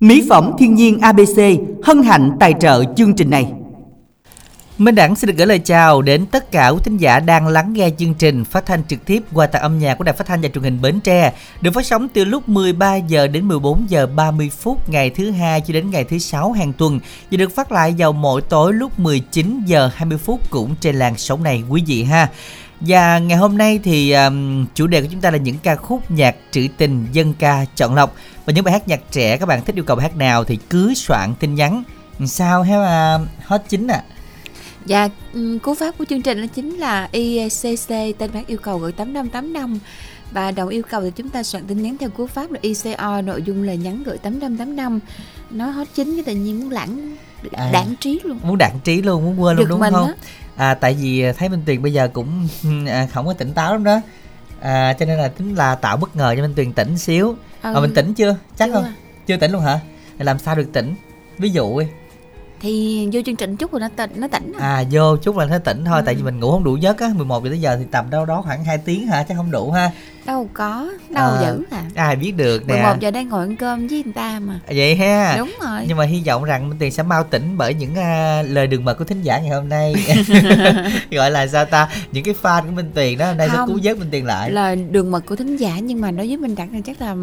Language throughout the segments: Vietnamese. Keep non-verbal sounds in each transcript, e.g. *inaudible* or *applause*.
Mỹ phẩm thiên nhiên ABC hân hạnh tài trợ chương trình này. Minh Đẳng xin được gửi lời chào đến tất cả quý thính giả đang lắng nghe chương trình phát thanh trực tiếp qua tạp âm nhạc của Đài Phát thanh và Truyền hình Bến Tre, được phát sóng từ lúc 13 giờ đến 14 giờ 30 phút ngày thứ hai cho đến ngày thứ sáu hàng tuần và được phát lại vào mỗi tối lúc 19 giờ 20 phút cũng trên làn sóng này quý vị ha. Và ngày hôm nay thì um, chủ đề của chúng ta là những ca khúc nhạc trữ tình dân ca chọn lọc và những bài hát nhạc trẻ các bạn thích yêu cầu bài hát nào thì cứ soạn tin nhắn sao ha uh, hot chính ạ. À? Dạ, cú pháp của chương trình đó chính là ICC tên bác yêu cầu gửi 8585 và đầu yêu cầu thì chúng ta soạn tin nhắn theo cú pháp là ICO nội dung là nhắn gửi 8585 nó hot chính cái tự nhiên muốn lãng à, đảng trí luôn muốn đảng trí luôn muốn quên luôn đúng không đó. À tại vì thấy minh tuyền bây giờ cũng *laughs* à, không có tỉnh táo lắm đó. À, cho nên là tính là tạo bất ngờ cho minh tuyền tỉnh xíu. Ừ. à, mình tỉnh chưa? Chắc chưa. không? chưa tỉnh luôn hả? Làm sao được tỉnh? Ví dụ thì vô chương trình chút rồi nó tỉnh nó tỉnh à vô chút là nó tỉnh thôi ừ. tại vì mình ngủ không đủ giấc á 11 giờ tới giờ thì tầm đâu đó khoảng 2 tiếng hả chắc không đủ ha. Đâu có đâu à, dữ à. ai biết được nè. 11 giờ đang ngồi ăn cơm với người ta mà. Vậy ha. Đúng rồi. Nhưng mà hy vọng rằng minh tiền sẽ mau tỉnh bởi những uh, lời đường mật của thính giả ngày hôm nay. *laughs* *laughs* Gọi là sao ta? Những cái fan của minh tiền đó hôm nay không, sẽ cứu vớt minh tiền lại. Lời đường mật của thính giả nhưng mà đối với mình đặt là chắc là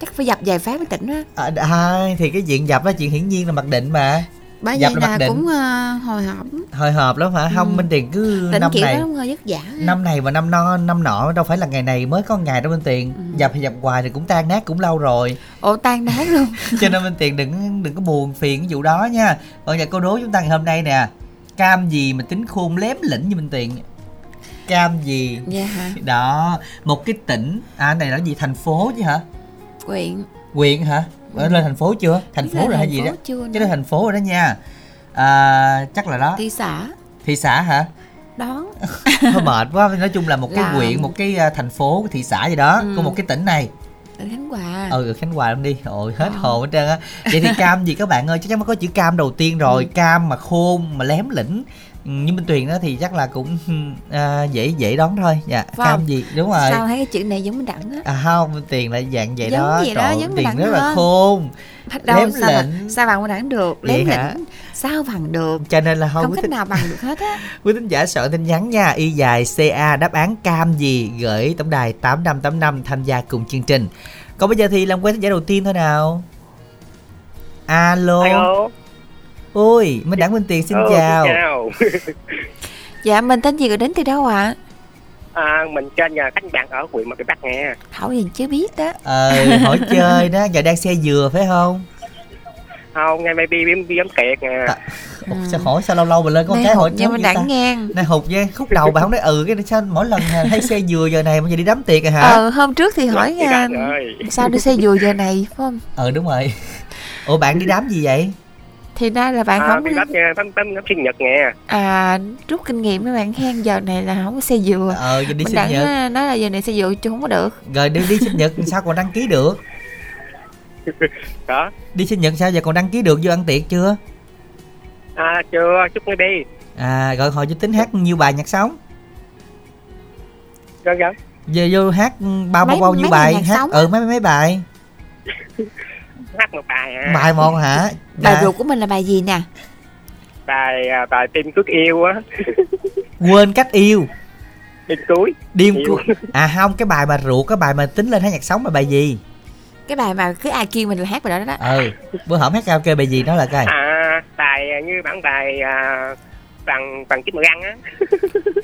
chắc phải dập vài phát mới tỉnh á à, à, thì cái chuyện dập đó chuyện hiển nhiên là mặc định mà bởi vậy là, là cũng uh, hồi hộp. Hồi hộp lắm hả? Ừ. không minh tiền cứ Định năm này hơi vất vả năm này và năm no năm nọ đâu phải là ngày này mới có ngày đâu minh tiền. Ừ. dập thì dập hoài thì cũng tan nát cũng lâu rồi. Ồ tan nát luôn. *laughs* Cho nên minh tiền đừng đừng có buồn phiền cái vụ đó nha. Còn giờ câu đố chúng ta ngày hôm nay nè cam gì mà tính khôn lém lĩnh như minh tiền? Cam gì? Dạ hả? Đó một cái tỉnh à này là gì thành phố chứ hả? Huyện huyện hả ở lên thành phố chưa? Thành phố rồi hay gì đó? chưa chứ lên thành phố rồi đó nha. À, chắc là đó. Thị xã. Thị xã hả? Đó. *laughs* Hơi mệt quá. Nói chung là một cái là... huyện một cái à, thành phố thị xã gì đó ừ. của một cái tỉnh này. Ở Khánh Hòa. Ừ Khánh Hòa luôn đi. Ôi hết ờ. hồn hết trơn á. Vậy thì cam gì các bạn ơi? Chắc chắn mới có chữ cam đầu tiên rồi. Ừ. cam mà khôn mà lém lĩnh như minh tuyền đó thì chắc là cũng à, dễ dễ đón thôi. Dạ Phải cam gì? Đúng rồi. Sao thấy cái chữ này giống minh đẳng á? À không minh tuyền là dạng vậy giống đó. gì đó giống tiền rất là khôn. Đâu sao lĩnh. mà sao bằng minh đẳng được? Lém lĩnh sao bằng được? Cho nên là không, không cách nào bằng được hết á. *laughs* Quý thính giả soạn tin nhắn nha. Y dài ca đáp án cam gì? Gửi tổng đài tám năm tám năm tham gia cùng chương trình. Còn bây giờ thì làm quen thính giả đầu tiên thôi nào. Alo. Alo Ôi, Minh Đẳng Minh Tiền xin ừ, chào. Xin chào. *laughs* dạ, mình tên gì rồi đến từ đâu ạ? À? à, mình trên nhà khách bạn ở huyện Mộc Bắc nghe. Hỏi gì chưa biết đó. Ờ, hỏi chơi đó, giờ đang xe dừa phải không? Không, ngay maybe biếm biếm kiệt nè. À, ừ. sao hỏi sao lâu lâu mình lên con cái hỏi nhưng mình đẳng ngang này hụt nha khúc đầu bà không nói ừ cái sao mỗi lần thấy xe dừa giờ này bây giờ đi đám tiệc rồi hả ờ hôm trước thì hỏi nha sao đi xe dừa giờ này phải không ừ đúng rồi ủa bạn đi đám gì vậy thì ra là bạn à, không đi đám nha tấm tấm tấm sinh nhật nghe. À rút kinh nghiệm mấy bạn khen giờ này là không có xe dừa. Ờ giờ đi sinh nhật. nói, là giờ này xe dừa chứ không có được. Rồi đi đi sinh nhật sao còn đăng ký được? *laughs* Hả? Đi sinh nhật sao giờ còn đăng ký được? Vô ăn tiệc chưa? À chưa chút nữa đi. À rồi hồi cho tính hát nhiều bài nhạc sống. Vâng vâng giờ vô hát bao bao bao nhiêu bài hát? ừ mấy mấy bài *laughs* hát một bài à. bài một hả? Bài dạ. ruột của mình là bài gì nè? Bài à, bài tim cước yêu á. *laughs* Quên cách yêu. Đêm cuối đêm cuối à không cái bài mà ruột cái bài mà tính lên hát nhạc sống là bài gì? Cái bài mà cứ ai kêu mình là hát bài đó đó. Ừ bữa hổm hát karaoke bài gì đó là cái à bài như bản bài à, bằng bằng chiếc mờ răng á.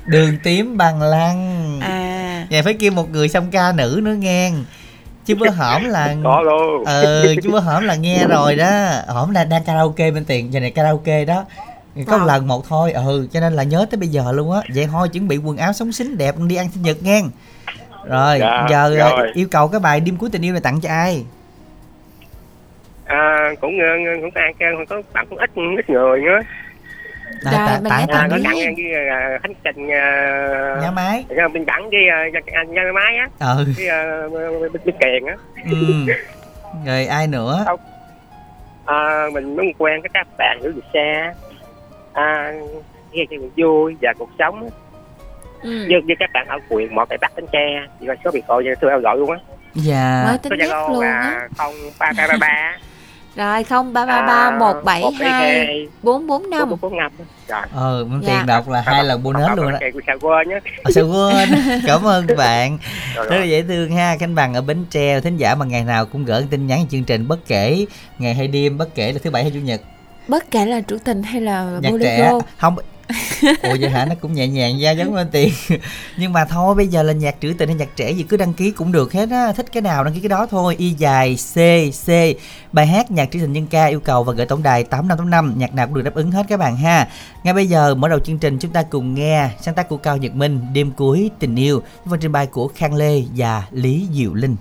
Đường tím bằng lăng. À. Vậy phải kêu một người song ca nữ nữa nghe chứ bữa hổm là *laughs* có luôn. Ừ chứ bữa hổm là nghe rồi đó. Hổm là đang karaoke bên tiền giờ này karaoke đó. Có à. lần một thôi. Ừ cho nên là nhớ tới bây giờ luôn á. Vậy thôi chuẩn bị quần áo sống xính đẹp đi ăn sinh nhật nghe. Rồi dạ, giờ rồi. yêu cầu cái bài đêm cuối tình yêu này tặng cho ai? À, cũng cũng ai có bạn cũng ít ít người nữa Dạ, tại tại tại có đặng với uh, khánh trình uh, nhà máy. Bên đẳng với uh, nhà máy á. Ừ. Với uh, bên kiền á. Ừ. rồi ai nữa? Không. à, mình mới quen cái các bạn ở xa à, nghe cho mình vui và cuộc sống ừ. như, như các bạn ở quyền một cái bắc bến tre thì số biệt gọi tôi gọi luôn á. Dạ. Mới tính zalo là không ba ba ba ba rồi không ba ba ba một bảy hai bốn bốn năm. Bốn năm. Ờ muốn dạ. tiền đọc là hai lần bonus luôn đó sao quên nhá sao quên. *laughs* Cảm ơn bạn. Rất là dễ thương ha. Khánh bằng ở bến tre thính giả mà ngày nào cũng gửi tin nhắn chương trình bất kể ngày hay đêm bất kể là thứ bảy hay chủ nhật. Bất kể là trữ tình hay là nhạc bolero trẻ. không ủa vậy hả? Nó cũng nhẹ nhàng da giống lên tiền. *laughs* Nhưng mà thôi, bây giờ là nhạc trữ tình hay nhạc trẻ gì cứ đăng ký cũng được hết á. Thích cái nào đăng ký cái đó thôi. Y dài c c. Bài hát nhạc trữ tình nhân ca yêu cầu và gửi tổng đài tám năm tám năm. Nhạc nào cũng được đáp ứng hết các bạn ha. Ngay bây giờ, mở đầu chương trình, chúng ta cùng nghe sáng tác của cao nhật minh, đêm cuối tình yêu với trình bày của khang lê và lý diệu linh.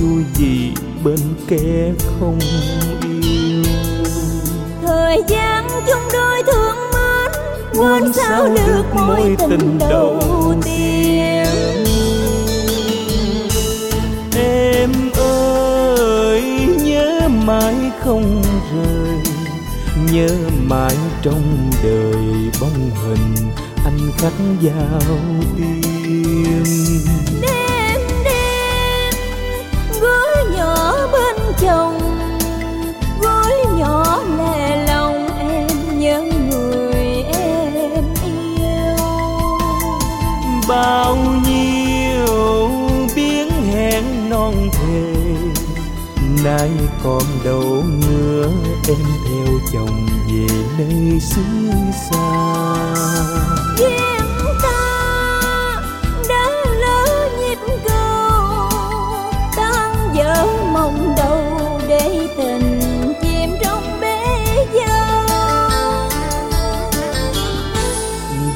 Vui gì bên kẻ không yêu. Thời gian chung đôi thương mến quên sao được mối tình đầu tiên? Em ơi nhớ mãi không rời nhớ mãi trong đời bóng hình anh khách giao tiên chồng. Gối nhỏ lẻ lòng em nhớ người em yêu. Bao nhiêu biến hẹn non thề nay còn đâu nữa em theo chồng về nơi xứ xa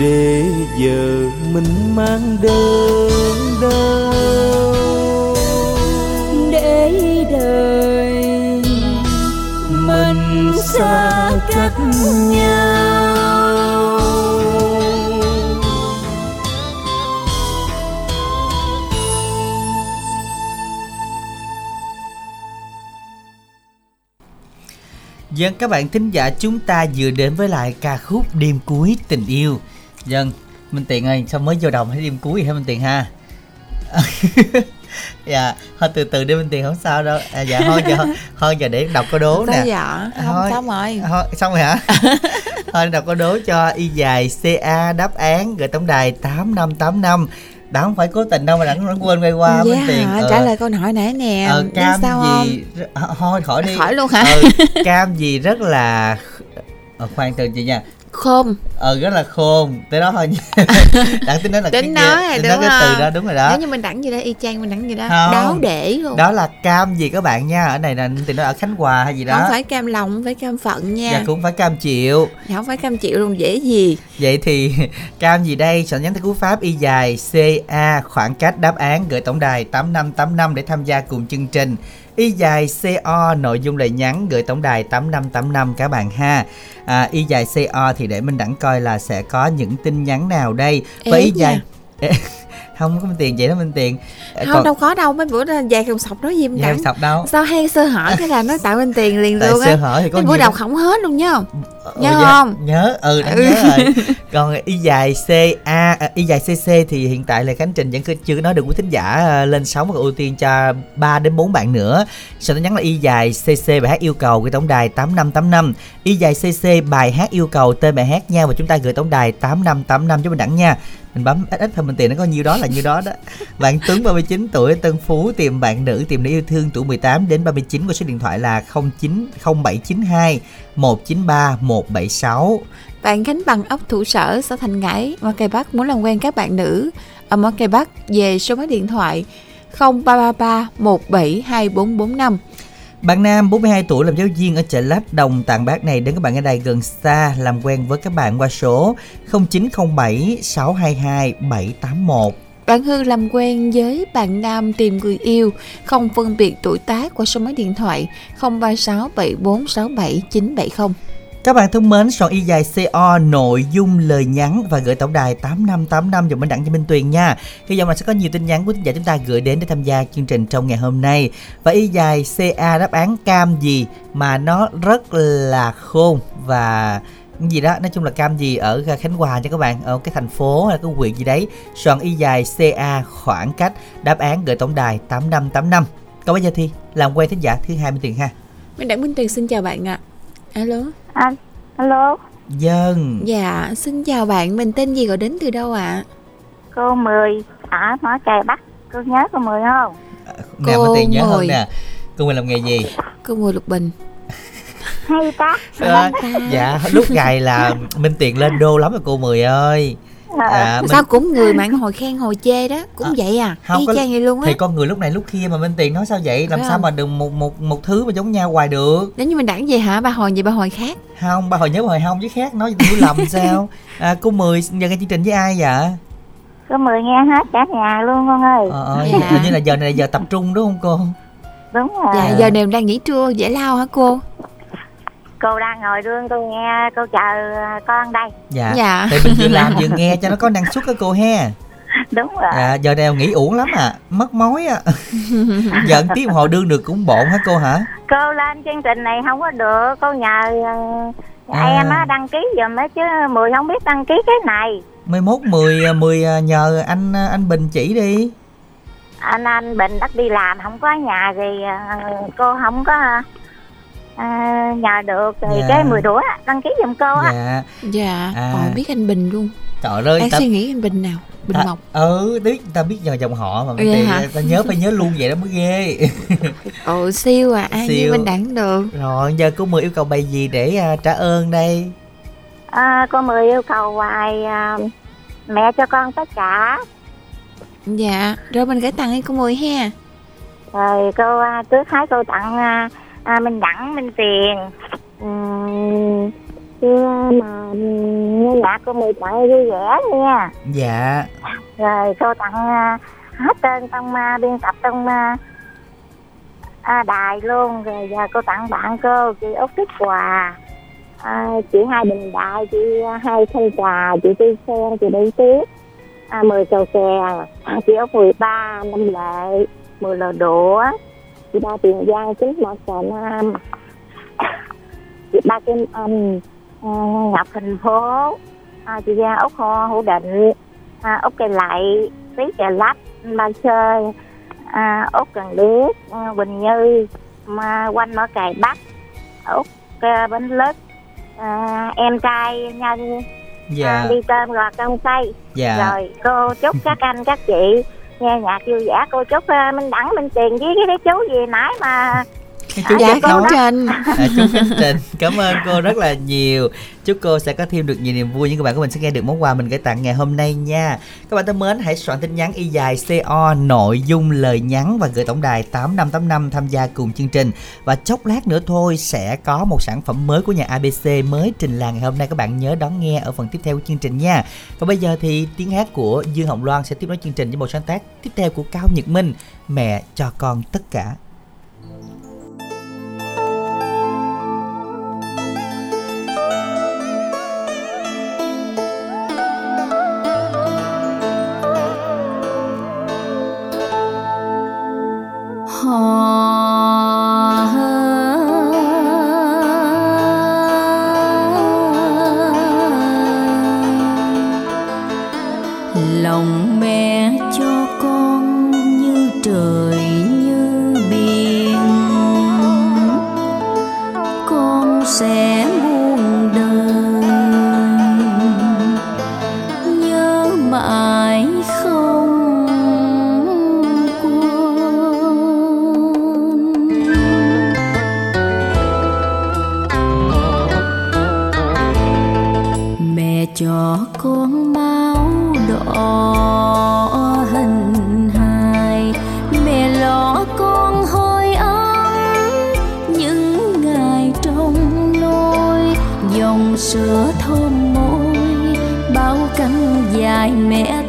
để giờ mình mang đơn đau để đời mình xa cách nhau. Dân các bạn thính giả chúng ta vừa đến với lại ca khúc Đêm cuối tình yêu Dân Minh Tiện ơi sao mới vô đồng? Hay đêm cuối hả Minh Tiện ha? *laughs* Dạ thôi từ từ đi bên tiền không sao đâu. À, dạ thôi giờ thôi giờ để đọc câu đố nè. dạ không thôi, xong rồi thôi xong rồi hả? *laughs* Thôi đọc câu đố cho y dài ca đáp án gửi tổng đài tám năm tám năm. Đó không phải cố tình đâu mà đã nó quên quay qua dạ, bên tiền ờ, trả lời câu hỏi nãy nè ờ, cam sao gì không? thôi khỏi đi. Khỏi luôn hả? Ờ, cam gì *laughs* rất là ờ, khoan từ chị nha khôn. Ờ rất là khôn. Tới đó thôi. *laughs* Đặng tính nói là tính nói cái, nói cái từ đó đúng rồi đó. Nếu như mình đẳng gì đó y chang mình đẳng gì đó không. đáo để luôn. Đó là cam gì các bạn nha? Ở này là thì nó ở khánh hòa hay gì đó. Không phải cam lòng không phải cam phận nha. Dạ cũng phải cam chịu. Dạ, không phải cam chịu luôn dễ gì. Vậy thì *laughs* cam gì đây? Soạn nhắn tới cú pháp y dài ca khoảng cách đáp án gửi tổng đài tám năm tám năm để tham gia cùng chương trình y dài co nội dung lời nhắn gửi tổng đài tám năm tám năm các bạn ha. À, y dài co thì để mình đẳng coi là sẽ có những tin nhắn nào đây. Và y dài không có minh tiền vậy đó minh tiền. Không Còn... đâu có đâu mấy bữa dài không sọc nói gì mình đặng sọc đâu. Sao hay sơ hở cái là nó tạo minh tiền liền tại luôn á. sơ hở thì có mấy bữa đầu khổng hết luôn nhá ừ, nhớ dạ, không? nhớ. Ừ đã ừ. nhớ rồi. *laughs* Còn y dài c a à, y dài cc thì hiện tại là khánh trình vẫn chưa nói được quý thính giả à, lên sóng và ưu tiên cho 3 đến 4 bạn nữa. Sau đó nhắn là y dài cc bài hát yêu cầu gửi tổng đài tám năm tám năm. Y dài cc bài hát yêu cầu tên bài hát nha và chúng ta gửi tổng đài tám năm tám năm cho mình đẳng nha. Mình bấm ít ít thôi mình tiền nó có nhiêu đó là nhiêu đó đó. Bạn Tuấn 39 tuổi Tân Phú tìm bạn nữ tìm nữ yêu thương tuổi 18 đến 39 có số điện thoại là 09 0792 193 176 bạn Khánh Bằng ốc thủ sở xã Thành Ngãi Mỏ Cây Bắc muốn làm quen các bạn nữ. Ở Mỏ Cây Bắc về số máy điện thoại 0333 172445 bạn Nam 42 tuổi làm giáo viên ở chợ Lách Đồng tặng bác này đến các bạn ở đây gần xa làm quen với các bạn qua số 0907 622 781. Bạn Hương làm quen với bạn Nam tìm người yêu không phân biệt tuổi tác qua số máy điện thoại 036 7467 970. Các bạn thân mến, soạn y dài CO nội dung lời nhắn và gửi tổng đài 8585 dùm bên đặng cho Minh Tuyền nha. Hy vọng là sẽ có nhiều tin nhắn của thính giả chúng ta gửi đến để tham gia chương trình trong ngày hôm nay. Và y dài CA đáp án cam gì mà nó rất là khôn và gì đó nói chung là cam gì ở Khánh Hòa cho các bạn ở cái thành phố hay cái huyện gì đấy. Soạn y dài CA khoảng cách đáp án gửi tổng đài 8585 câu bây giờ thi làm quen thính giả thứ hai Minh Tuyền ha. Minh Đặng Minh Tuyền xin chào bạn ạ. À. alo. Anh alo. Dân. Dạ xin chào bạn mình tên gì gọi đến từ đâu ạ? À? cô mười. Ở mỏ cày bắc. Cô nhớ cô mười không? À, nè cô tiền nhớ hơn nè. Cô mười làm nghề gì? Cô mười lục bình hay ta. À, dạ lúc ngày là minh tiền lên đô lắm rồi cô mười ơi. À, à, mình... sao cũng người mà hồi khen hồi chê đó cũng à, vậy à? không y có, chang vậy luôn á. thì con người lúc này lúc kia mà minh tiền nói sao vậy? Làm sao không? mà được một một một thứ mà giống nhau hoài được? Nếu như mình đẳng vậy hả? Ba hồi vậy ba hồi khác? Không ba hồi nhớ ba hồi không với khác nói hiểu lầm *laughs* sao? À, cô mười giờ nghe chương trình với ai vậy? Cô mười nghe hết cả nhà luôn con ơi. Ờ dạ. hình như là giờ này là giờ tập trung đúng không cô? Đúng rồi. Dạ giờ này đang nghỉ trưa dễ lao hả cô cô đang ngồi đương tôi nghe cô chờ con đây. Dạ. Dạ. Thì mình vừa làm vừa nghe *laughs* cho nó có năng suất á cô he đúng rồi. À, giờ đều nghỉ uổng lắm à mất mối à *laughs* giờ tiếng hồ đương được cũng bộn hả cô hả? Cô lên chương trình này không có được cô nhờ à. em á đăng ký giùm á chứ mười không biết đăng ký cái này. Mười mốt mười mười à, nhờ anh à, anh bình chỉ đi. Anh anh bình đất đi làm không có nhà thì uh, cô không có à, nhờ được thì dạ. cái 10 đũa đăng ký giùm cô á. Dạ. Dạ à. Ồ, biết anh bình luôn. Trời ơi em ta... suy nghĩ anh bình nào bình à, mộc. Ừ biết ta biết nhờ dòng họ mà dạ. ta nhớ phải nhớ luôn vậy đó mới ghê. *laughs* Ồ siêu à ai siêu. như bên đẳng được. Rồi giờ cô mười yêu cầu bài gì để uh, trả ơn đây? À, cô mười yêu cầu bài uh, mẹ cho con tất cả. Dạ rồi mình gửi tặng ให้ cô mười ha. Rồi cô uh, trước hai cô tặng uh, à, mình đặng mình tiền. Uhm, mà nghe nhạc của mười tặng vui vẻ nha. Dạ. Rồi cô tặng uh, hết tên trong uh, biên tập trong uh, à, đài luôn. Rồi giờ cô tặng bạn cô chị út thích quà à, chị hai bình đại chị hai thanh trà chị tư sen chị đi tiếp à, mười cầu kè à, chị út mười ba năm lệ mười lò đũa chị ba tiền giang chính một trà nam chị ba Kim Anh à, Ngọc thành phố à, chị Gia Úc Hồ Hữu Định à, Úc Cây Lại Tí Cà Lách Ba Chơi à, Úc Cần Điếc à, Bình Như mà quanh ở Cài Bắc Úc à, Bến Lức à, em trai nhân dạ. À, đi tên là con tây dạ. Rồi cô chúc các anh các chị nghe nhạc vui vẻ cô chúc ờ, uh, minh đẳng minh tiền với cái chú gì nãy mà chú dạ Khánh khánh Trinh. trình À, chú Khánh Trình cảm ơn cô rất là nhiều. Chúc cô sẽ có thêm được nhiều niềm vui. Những các bạn của mình sẽ nghe được món quà mình gửi tặng ngày hôm nay nha. Các bạn thân mến hãy soạn tin nhắn y dài co nội dung lời nhắn và gửi tổng đài 8585 tham gia cùng chương trình. Và chốc lát nữa thôi sẽ có một sản phẩm mới của nhà ABC mới trình làng ngày hôm nay. Các bạn nhớ đón nghe ở phần tiếp theo của chương trình nha. Còn bây giờ thì tiếng hát của Dương Hồng Loan sẽ tiếp nối chương trình với một sáng tác tiếp theo của Cao Nhật Minh mẹ cho con tất cả lại mẹ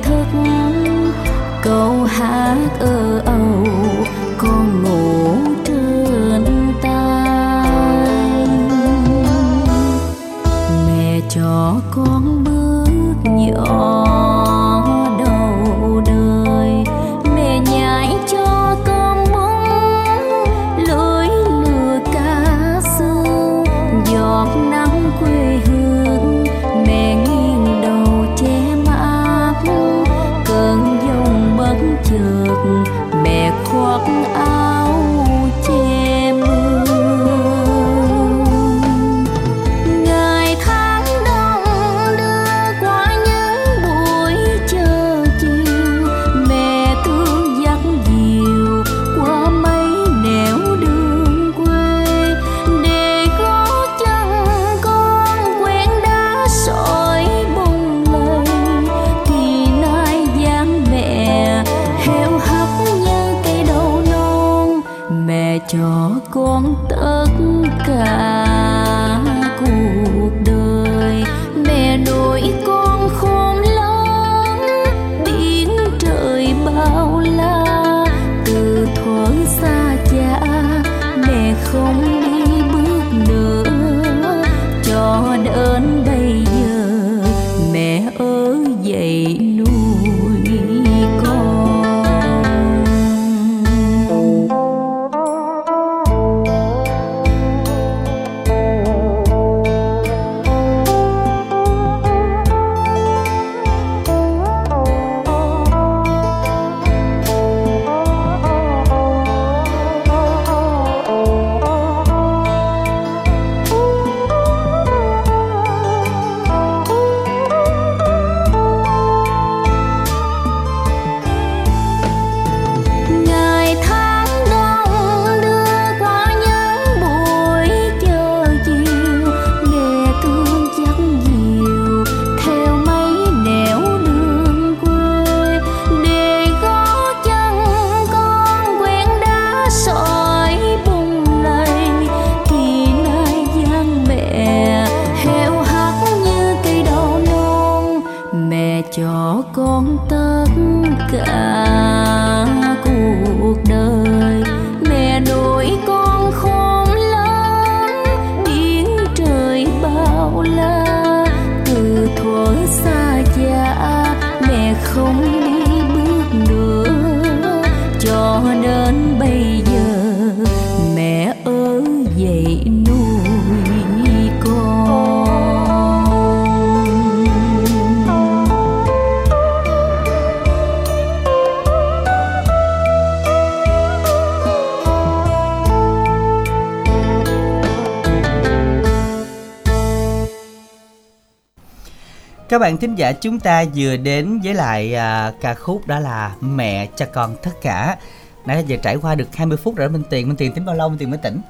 Các bạn thính giả chúng ta vừa đến với lại à, ca khúc đó là Mẹ cho con tất cả. Nãy giờ trải qua được 20 phút rồi Minh Tiền, Minh Tiền tính bao lâu Minh Tiền mới tỉnh?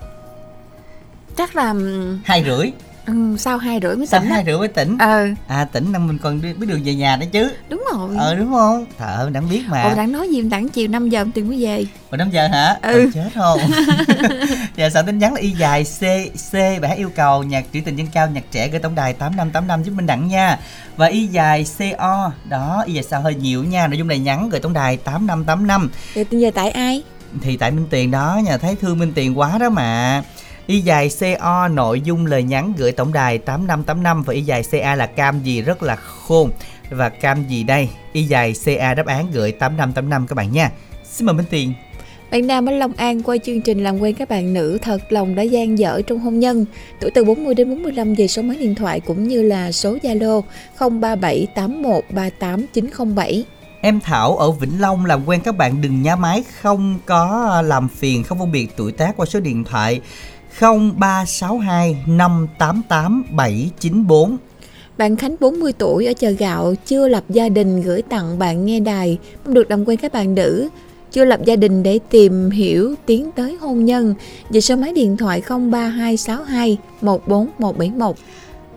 chắc là Hai rưỡi. Ừ, sau hai rưỡi mới tỉnh á. hai rưỡi mới tỉnh? ờ À tỉnh năm mình còn đi biết đường về nhà đó chứ. đúng rồi Ờ đúng không? Thợ đáng biết mà. Ồ, đang nói gì đặng chiều 5 giờ tiền mới về Hồi 5 giờ hả? Ừ. Ờ, chết không? *laughs* Dạ soạn tin nhắn là y dài C C bài hát yêu cầu nhạc trữ tình dân cao nhạc trẻ gửi tổng đài 8585 giúp Minh Đặng nha. Và y dài CO đó y dài sao hơi nhiều nha. Nội dung này nhắn gửi tổng đài 8585 Rồi tiền về tại ai thì tại Minh Tiền đó nhà thấy thương Minh Tiền quá đó mà. Y dài CO nội dung lời nhắn gửi tổng đài 8585 và y dài CA là cam gì rất là khôn và cam gì đây? Y dài CA đáp án gửi 8585 các bạn nha. Xin mời Minh Tiền. Bạn nam ở Long An qua chương trình làm quen các bạn nữ thật lòng đã gian dở trong hôn nhân. Tuổi từ 40 đến 45 về số máy điện thoại cũng như là số Zalo 0378138907. Em Thảo ở Vĩnh Long làm quen các bạn đừng nhá máy không có làm phiền không phân biệt tuổi tác qua số điện thoại 0362 588 794 Bạn Khánh 40 tuổi ở chợ gạo chưa lập gia đình gửi tặng bạn nghe đài. Mong được làm quen các bạn nữ chưa lập gia đình để tìm hiểu tiến tới hôn nhân. Về số máy điện thoại 03262 14171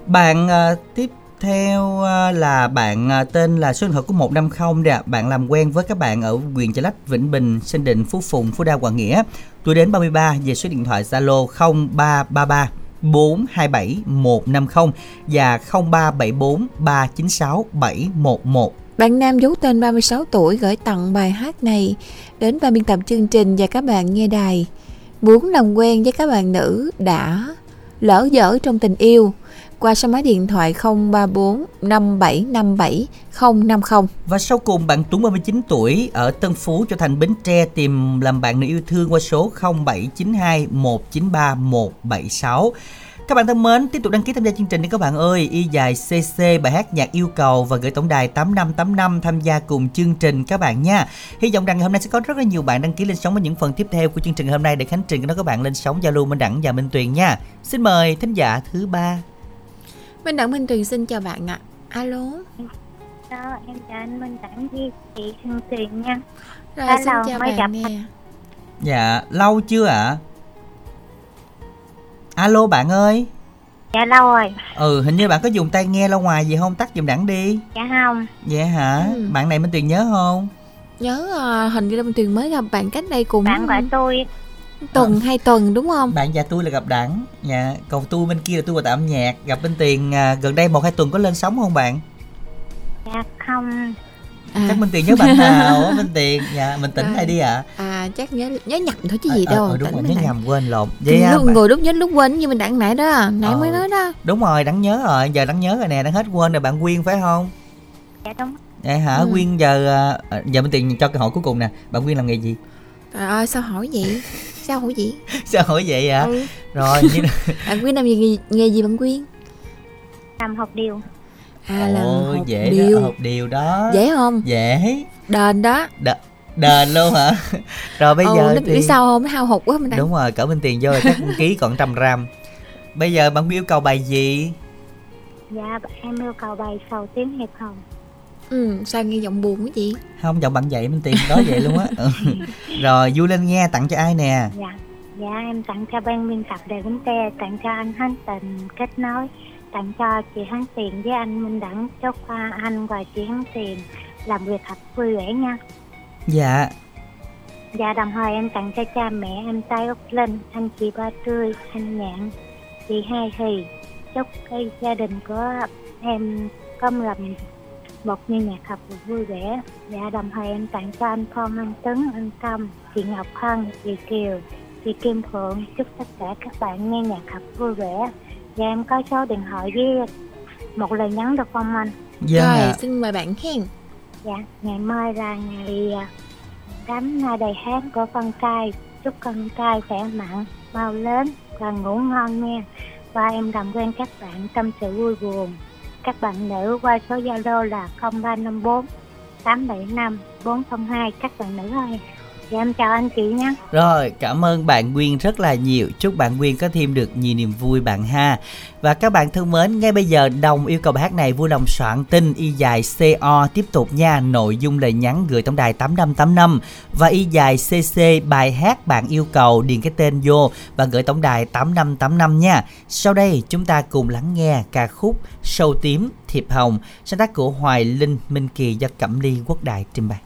Bạn à, tiếp theo ờ, là bạn ờ, tên là số điện thoại của 150 đây ạ. Bạn làm quen với các bạn ở huyện Chợ Lách, Vĩnh Bình, Sinh Định, Phú Phùng, Phú Đa, Quảng Nghĩa. Tuổi đến 33 về số điện thoại Zalo 0333 427 150 và 0374 396 711. Bạn nam giấu tên 36 tuổi gửi tặng bài hát này đến ban biên tập chương trình và các bạn nghe đài. Muốn làm quen với các bạn nữ đã lỡ dở trong tình yêu qua số máy điện thoại 034 5757 050. Và sau cùng bạn Tuấn 39 tuổi ở Tân Phú cho thành Bến Tre tìm làm bạn nữ yêu thương qua số 0792 193 176. Các bạn thân mến, tiếp tục đăng ký tham gia chương trình đi các bạn ơi. Y dài CC bài hát nhạc yêu cầu và gửi tổng đài 8585 tham gia cùng chương trình các bạn nha. Hy vọng rằng ngày hôm nay sẽ có rất là nhiều bạn đăng ký lên sóng ở những phần tiếp theo của chương trình hôm nay để Khánh Trình nó các bạn lên sóng Zalo Minh Đẳng và Minh Tuyền nha. Xin mời thính giả thứ ba. Minh Đặng Minh Tuyền xin chào bạn ạ. Alo. Đó, em chào anh Minh Đẳng với chị Hương Tuyền nha. Rồi Đã xin lâu chào bạn gặp nè. Dạ, lâu chưa ạ? Alo bạn ơi. Dạ lâu rồi, Ừ, hình như bạn có dùng tai nghe lâu ngoài gì không? Tắt giùm đẳng đi. dạ không. Vậy hả? Ừ. Bạn này Minh Tuyền nhớ không? Nhớ à, hình như là Minh Tuyền mới gặp bạn cách đây cũng Bạn gọi tôi, tuần hai tuần đúng không? Bạn và tôi là gặp đẳng. Dạ, còn tôi bên kia là tôi vào tạm nhạc. Gặp Minh Tuyền à, gần đây một hai tuần có lên sóng không bạn? dạ không. À, Chắc Minh Tuyền nhớ bạn nào á Minh Tuyền. Dạ, mình tỉnh À. hay đi ạ. à chắc nhớ nhớ nhầm thôi chứ gì Ờ, đâu. ờ, đúng tỉnh rồi, nhớ Đặng. nhầm quên lộn. Vậy à, lúc, bạn- ngồi lúc nhớ lúc quên như mình đặng nãy đó nãy Ờ. mới nói đó đúng rồi, đẳng nhớ rồi. Giờ đẳng nhớ rồi nè, đẳng hết quên rồi bạn Quyên phải không? Dạ đúng. Vậy hả? Ừ. Quyên giờ à, giờ Minh Tuyền cho câu hỏi cuối cùng nè. Bạn Quyên làm nghề gì? trời ơi sao hỏi vậy *laughs* sao hỏi vậy *laughs* Sao hỏi vậy ạ? ừ. Rồi, như bạn quyên làm gì nghề, nghề gì bạn quyên Làm học điều. à làm Ồ, học dễ điều đó, học điều đó. dễ không Dễ. đền đó Đền luôn hả? *laughs* Rồi bây ừ, giờ nó thì biết sao không nó hao hụt quá mình Đúng rồi, cỡ bên tiền vô là chắc ký còn trăm gram. Bây giờ bạn yêu cầu bài gì? Dạ em yêu cầu bài sầu tiếng hiệp hồng. Ừ sao nghe giọng buồn quá chị Không, giọng bạn vậy bên tiền đó vậy luôn á. *laughs* Ừ. Rồi, vui lên nghe tặng cho ai nè? Dạ. Dạ em tặng cho ban biên tập Đài Bến Tre, tặng cho anh Hán Tình kết nối, tặng cho chị Hán Tiền với anh Minh Đẳng chúc qua anh và chị Hán Tiền làm việc thật vui vẻ nha. Dạ, Dạ đồng thời em tặng cho cha mẹ em Tây Úc Linh, anh chị Ba Tươi, anh Nhạn, chị Hai Hì. Chúc cái gia đình của em có làm một như nhạc học vui vẻ. Dạ đồng thời em tặng cho anh Phong, anh Tuấn, anh Tâm, chị Ngọc Hân, chị Kiều, chị Kim Phượng. Chúc tất cả các bạn nghe nhạc học vui vẻ. Và em có số điện thoại với một lời nhắn được không anh? dạ. rồi xin mời bạn khen Dạ, ngày mai là ngày à, đám na đầy hát của con trai. Chúc con trai khỏe mạnh, mau lớn và ngủ ngon nha. Và em làm quen các bạn tâm sự vui buồn. Các bạn nữ qua số Zalo là 0354 875 402 các bạn nữ ơi. Dạ em chào anh chị nha. Rồi, cảm ơn bạn Nguyên rất là nhiều. Chúc bạn Nguyên có thêm được nhiều niềm vui bạn ha. Và các bạn thân mến, Ngay bây giờ Đồng yêu cầu bài hát này vui lòng soạn tin Y dài CO tiếp tục nha. Nội dung lời nhắn gửi tổng đài 8585 Và Y dài CC bài hát bạn yêu cầu Điền cái tên vô Và gửi tổng đài 8585 nha. Sau đây, chúng ta cùng lắng nghe ca khúc Sâu tím, Thiệp Hồng, Sáng tác của Hoài Linh, Minh Kỳ do Cẩm Ly, Quốc Đại trình bày.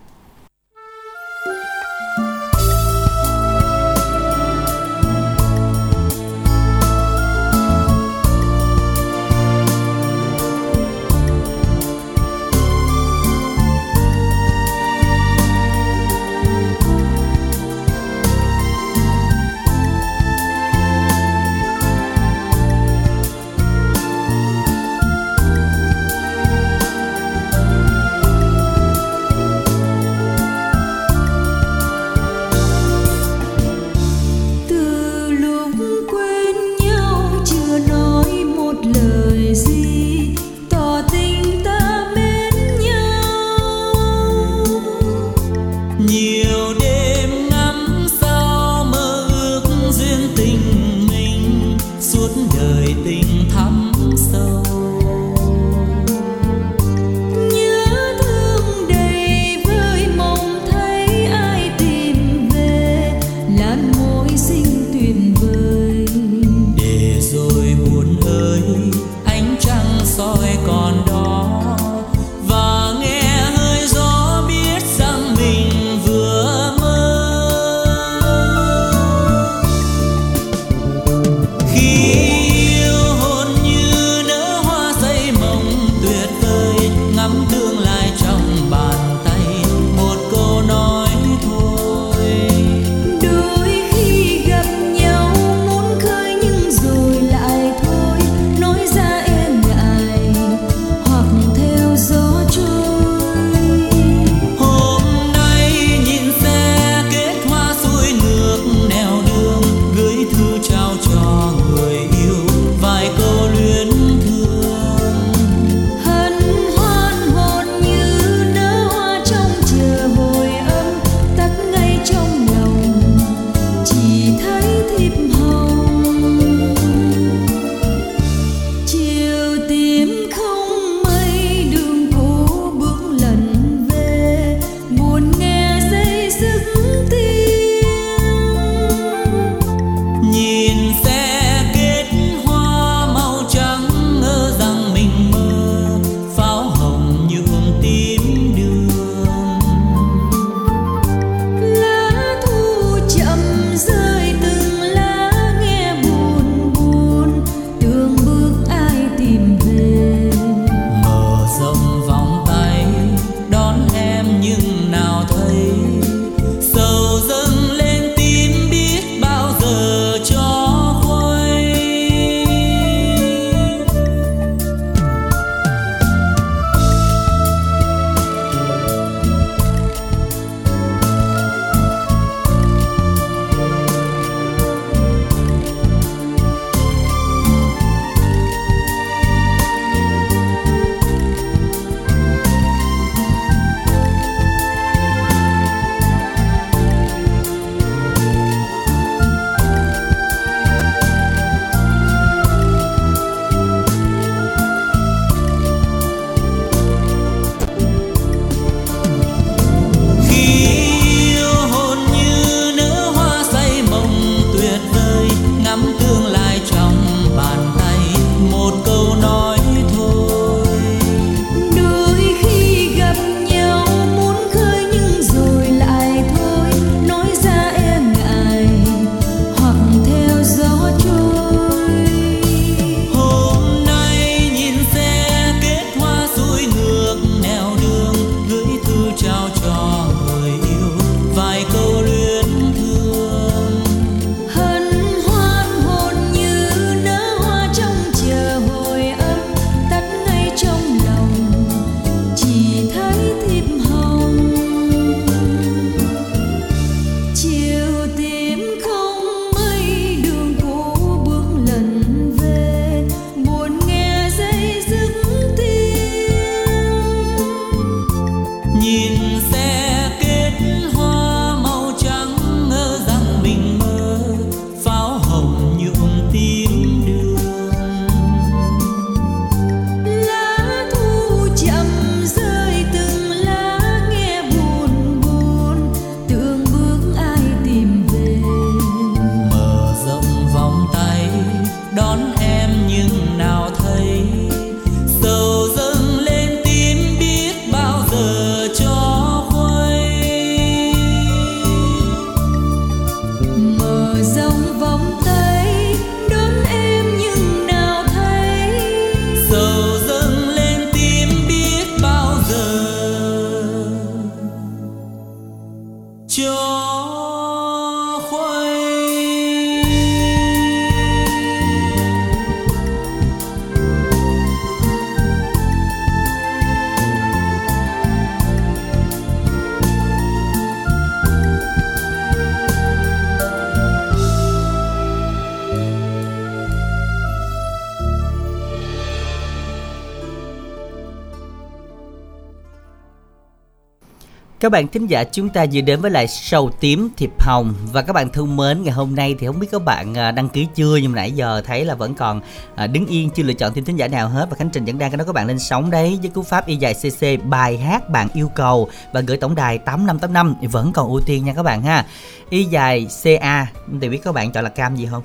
Các bạn thính giả chúng ta vừa đến với lại sầu tím thiệp hồng. Và các bạn thân mến ngày hôm nay thì không biết các bạn à, đăng ký chưa nhưng mà nãy giờ thấy là vẫn còn à, đứng yên chưa lựa chọn thêm thính giả nào hết. Và Khánh Trình vẫn đang cái đó các bạn lên sóng đấy với cú pháp y dài cc bài hát bạn yêu cầu. Và gửi tổng đài 8585 vẫn còn ưu tiên nha các bạn ha. Y dài ca thì biết các bạn chọn là cam gì không?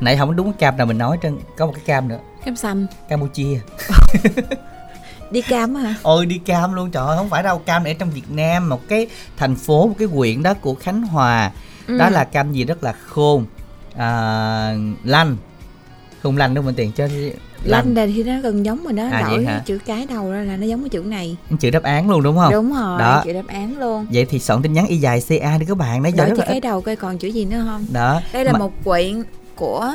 Nãy không đúng cái cam nào mình nói trên có một cái cam nữa. Cam xanh Campuchia *laughs* đi cam hả? Ôi đi cam luôn. Trời ơi không phải đâu. Cam ở trong việt nam một cái thành phố một cái huyện đó của khánh hòa. Ừ. đó là cam gì? Rất là khôn. À, lanh không lanh đâu mình tiền cho lanh này thì nó gần giống rồi đó à, đổi chữ cái đầu ra là nó giống cái chữ này. Chữ đáp án luôn đúng không? Đúng rồi đó. chữ đáp án luôn. Vậy thì soạn tin nhắn y dài ca đi các bạn. Đấy đổi chữ cái đầu coi còn chữ gì nữa không? Đó. Đây là Mà... một quyện của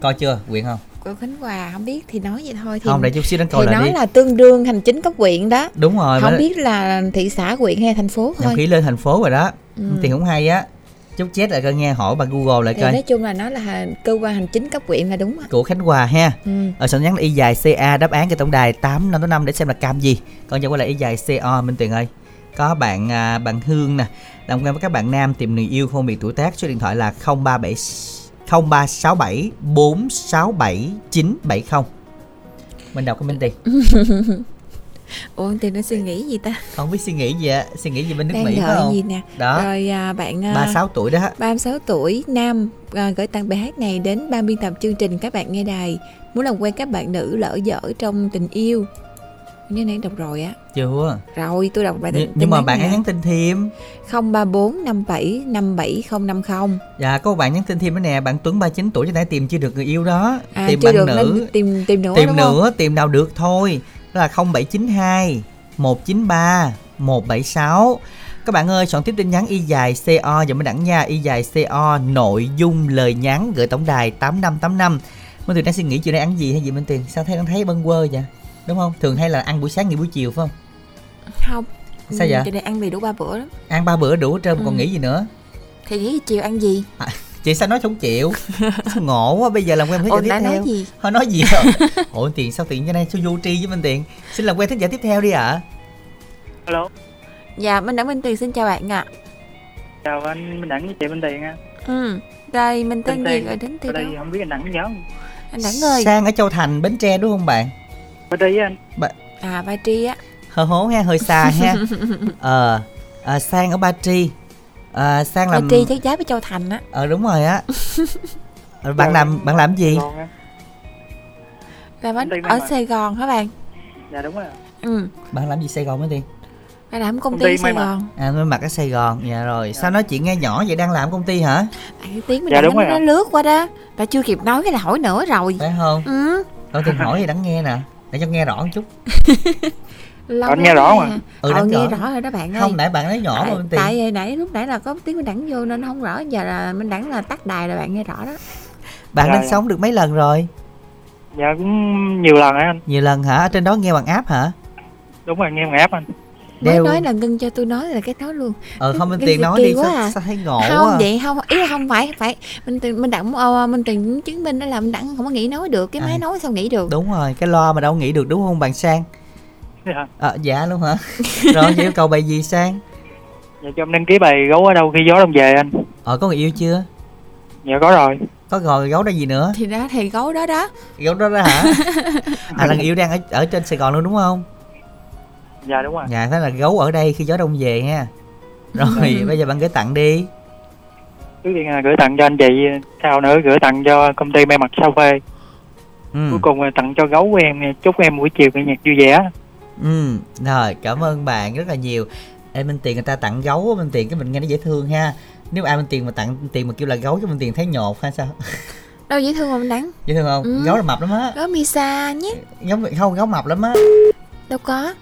coi chưa? Quyện không của Khánh Hòa không biết thì nói vậy thôi thì không để chút xíu đến câu thì nói đi. là tương đương thành chính cấp huyện đó. Đúng rồi không biết là thị xã huyện hay thành phố thôi. khi lên thành phố rồi đó. Ừ. thì cũng hay á. Chút chết lại coi nghe hỏi bằng google lại thì coi. nói chung là nó là cơ quan hành chính cấp huyện là đúng á. Của khánh hòa ha. Ừ. ở soạn nhắn là y dài ca đáp án cái tổng đài tám năm năm để xem là cam gì. Còn giờ quay lại y dài co minh tiền ơi. Có bạn à, bạn hương nè. Làm quen với các bạn nam tìm người yêu không bị tuổi tác số điện thoại là 037 0367 467 970 Mình đọc cái bên tiền Ủa thì nó suy nghĩ gì ta? Không biết suy nghĩ gì ạ Suy nghĩ gì bên nước Đang Mỹ phải không? gì nè. Đó. Rồi à, bạn à, 36 tuổi đó. 36 tuổi Nam à, gửi tặng bài hát này đến ban biên tập chương trình các bạn nghe đài. Muốn làm quen các bạn nữ lỡ dở trong tình yêu như nãy đọc rồi á. Chưa. Rồi tôi đọc bài Nh- nhưng mà bạn hãy nhắn tin thêm. 034 57 57050 dạ có một bạn nhắn tin thêm đó nè. Bạn Tuấn 39 tuổi cho nãy tìm chưa được người yêu đó. À, tìm bạn được nữ. tìm tìm nữa tìm nữa không? tìm nào được thôi. Đó là 0792 193 176 các bạn ơi soạn tiếp tin nhắn y dài CO và mới đẳng nha. Y dài CO nội dung lời nhắn gửi tổng đài 8585 Minh Tuyền đang suy nghĩ chiều nay ăn gì hay gì Minh Tuyền? Sao thấy đang thấy bâng quơ vậy đúng không? Thường hay là ăn buổi sáng nghỉ buổi chiều phải không? Không. Sao vậy? Cho nên ăn đầy đủ ba bữa đó ăn ba bữa đủ hết trơn ừ. còn nghĩ gì nữa? Thì nghĩ chiều ăn gì? À, chị sao nói không chịu? Ngộ quá bây giờ làm quen với giả tiếp theo. nói gì? Thôi nói gì rồi? *laughs* Ủa tiền sao tiền cho này sao vô tri với minh tiền? Xin làm quen thính giả tiếp theo đi ạ. À. alo. Dạ minh đẳng minh tiền xin chào bạn ạ. À. chào anh minh đẳng với chị minh tiền nha ừ đây mình tên gì rồi đến từ đây không biết anh đẳng nhớ anh đẳng ơi. Sang ở châu thành bến tre đúng không bạn ba tri anh. Ba... à ba tri á. Hơi hố ha hơi xa ha. *laughs* Ờ à, sang ở ba tri. À, sang làm ba tri chắc giáp với châu thành á. Ờ đúng rồi á. *laughs* Bạn làm bạn làm gì? Làm ở, ở Sài Gòn hả bạn? Dạ đúng rồi ừ. Bạn làm gì Sài Gòn mới đi bạn làm công, công ty, Sài Gòn. À mới mặc ở Sài Gòn. Dạ rồi. Dạ. sao nói chuyện nghe nhỏ vậy? Đang làm công ty hả? À, cái tiếng mình dạ, đúng nó, nó lướt qua đó. Ta chưa kịp nói cái là hỏi nữa rồi. Phải không? Ừ. Thôi thì hỏi thì đáng nghe nè để cho nghe rõ một chút. *laughs* Lâu anh nghe rõ mà. Ừ, ờ, nghe rõ rồi đó bạn ơi. Không nãy bạn nói nhỏ mà tại, tại nãy lúc nãy là có tiếng minh đẳng vô nên không rõ. Giờ là minh đẳng là tắt đài là bạn nghe rõ đó. Bạn dạ, lên dạ. sống được mấy lần rồi? Dạ cũng nhiều lần anh. Nhiều lần hả? Ở trên đó nghe bằng áp hả? Đúng rồi nghe bằng áp anh mới Đeo... nói là ngưng cho tôi nói là cái đó luôn. Ờ không minh tiền nói đi quá sao, à. sao thấy ngộ không à. vậy không ý là không phải phải. Mình tiền mình đặng uh, mình tiền chứng minh đó là mình đặng không có nghĩ nói được cái máy à. nói sao nghĩ được. Đúng rồi cái loa mà đâu nghĩ được đúng không bạn sang? Dạ. À, dạ luôn hả? *laughs* Rồi yêu cầu bài gì sang? Dạ cho em đăng ký bài gấu ở đâu khi gió đông về anh. Ờ có người yêu chưa? Dạ có rồi. Có rồi gấu đó gì nữa? Thì đó thì gấu đó đó. Gấu đó đó hả? *laughs* À là người yêu đang ở ở trên sài gòn luôn đúng không dạ đúng rồi. Dạ thế là gấu ở đây khi gió đông về ha. Rồi ừ. bây giờ bạn gửi tặng đi. Trước tiên là gửi tặng cho anh chị sau nữa gửi tặng cho công ty may mặc sao phê ừ. cuối cùng là tặng cho gấu của em chúc em buổi chiều nghe nhạc vui vẻ. Ừ rồi cảm ơn bạn rất là nhiều. Em minh tiền người ta tặng gấu minh tiền cái mình nghe nó dễ thương ha. Nếu ai minh tiền mà tặng tiền mà kêu là gấu cho minh tiền thấy nhột hay sao? *laughs* Đâu dễ thương mà mình đáng dễ thương không? Ừ. gấu là mập lắm á. Gấu misa nhé gấu không gấu mập lắm á. Đâu có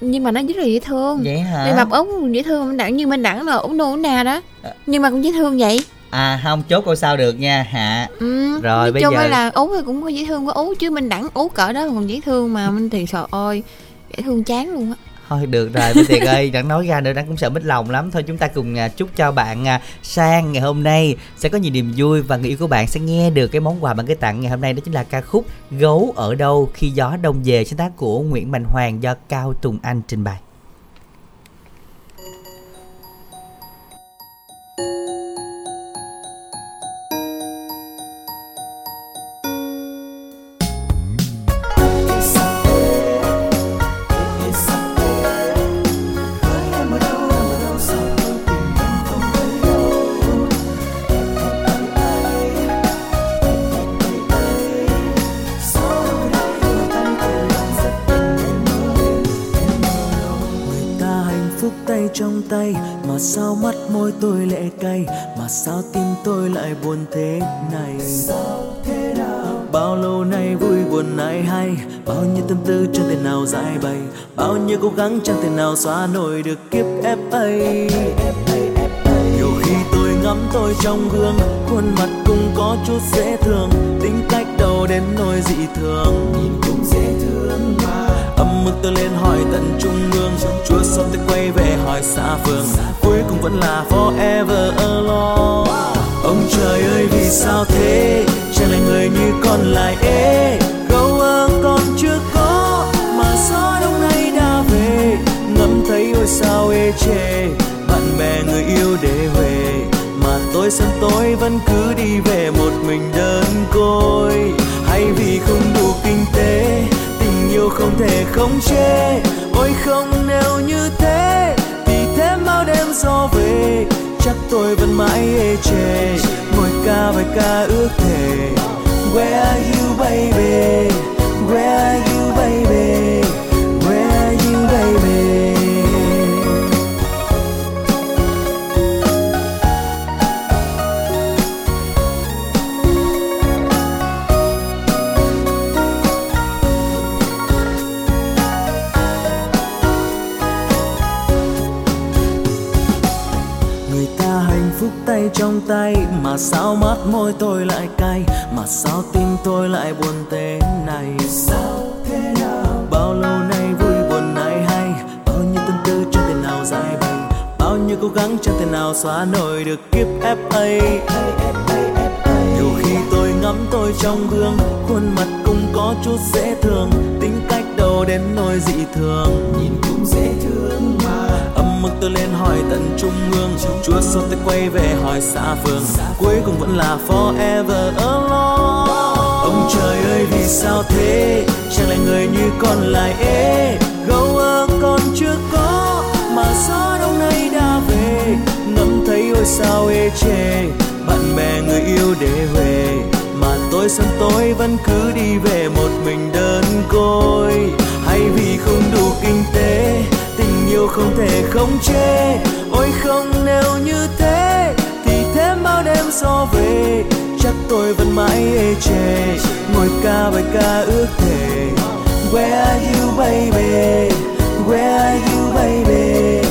nhưng mà nó rất là dễ thương. Vậy hả? Này mập ốm dễ thương mình đẳng như mình đẳng là ốm nô ốm nà đó. À. nhưng mà cũng dễ thương vậy. À không chốt coi sao được nha hạ. Ừ, rồi bây giờ là ú thì cũng có dễ thương có ú chứ mình đẳng ú cỡ đó còn dễ thương mà. Mình thì sợ ơi dễ thương chán luôn á thôi, được rồi Minh Tiền ơi đang nói ra nữa, đang cũng sợ mất lòng lắm. Thôi, chúng ta cùng à, chúc cho bạn à, sang ngày hôm nay sẽ có nhiều niềm vui và người yêu của bạn sẽ nghe được cái món quà bạn cái tặng ngày hôm nay, đó chính là ca khúc gấu ở đâu khi gió đông về. Sáng tác của Nguyễn Mạnh Hoàng do Cao Tùng Anh trình bày. Mắt tôi lệ cay, mà sao tim tôi lại buồn thế này? Sao thế nào bao lâu nay vui buồn nay hay, bao nhiêu tâm tư chẳng thể nào giải bày, bao nhiêu cố gắng chẳng thể nào xóa nổi được kiếp ép ấy. Nhiều khi tôi ngắm tôi trong gương, khuôn mặt cũng có chút dễ thương, tính cách đâu đến nỗi dị thường. nhìn cũng dễ thương mà mức tôi lên hỏi tận trung ương. Chúa xong tôi quay về hỏi xa phương. Cuối cùng vẫn là forever alone. Ông trời ơi vì sao thế? Chẳng là người như con lại ế. Gấu ơ con chưa có mà gió đông nay đã về. Ngắm thấy ôi sao ê chê, bạn bè người yêu để về. Mà tôi sân tối vẫn cứ đi về một mình đơn côi. Hay vì không đủ kinh tế yêu không thể khống chế. Ôi không, nếu như thế, thì thêm bao đêm gió về. Chắc tôi vẫn mãi ê chề, ngồi ca bài ca ước thề. Where are you, baby? Where are you, baby? Trong tay. Mà sao mắt môi tôi lại cay? Mà sao tim tôi lại buồn thế này? Sao thế nào? Bao lâu nay vui buồn ai hay? Bao nhiêu tâm tư chẳng thể nào giải bày. Bao nhiêu cố gắng chẳng thể nào xóa nổi được kiếp ép ấy. Nhiều khi tôi ngắm tôi trong gương khuôn mặt cũng có chút dễ thương. Tính cách đâu đến nỗi dị thường. Nhìn cũng dễ thương tôi lên hỏi tận trung ương. Chúa sau tôi quay về hỏi xa phương cuối cùng vẫn là forever alone. Ông trời ơi, vì sao thế? Chẳng lẽ người như con lại ế? Gấu ơ, con chưa có, mà gió đông nay đã về. Ngắm thấy ôi sao ê chề. Bạn bè người yêu để về. Mà tôi sân tối vẫn cứ đi về một mình đơn côi. Hay vì không đủ kinh tế yêu không thể không chê. Ôi không, nếu như thế, thì thêm bao đêm gió về. Chắc tôi vẫn mãi ê chề, ngồi ca bài ca ước thề. Where are you, baby? Where are you, baby?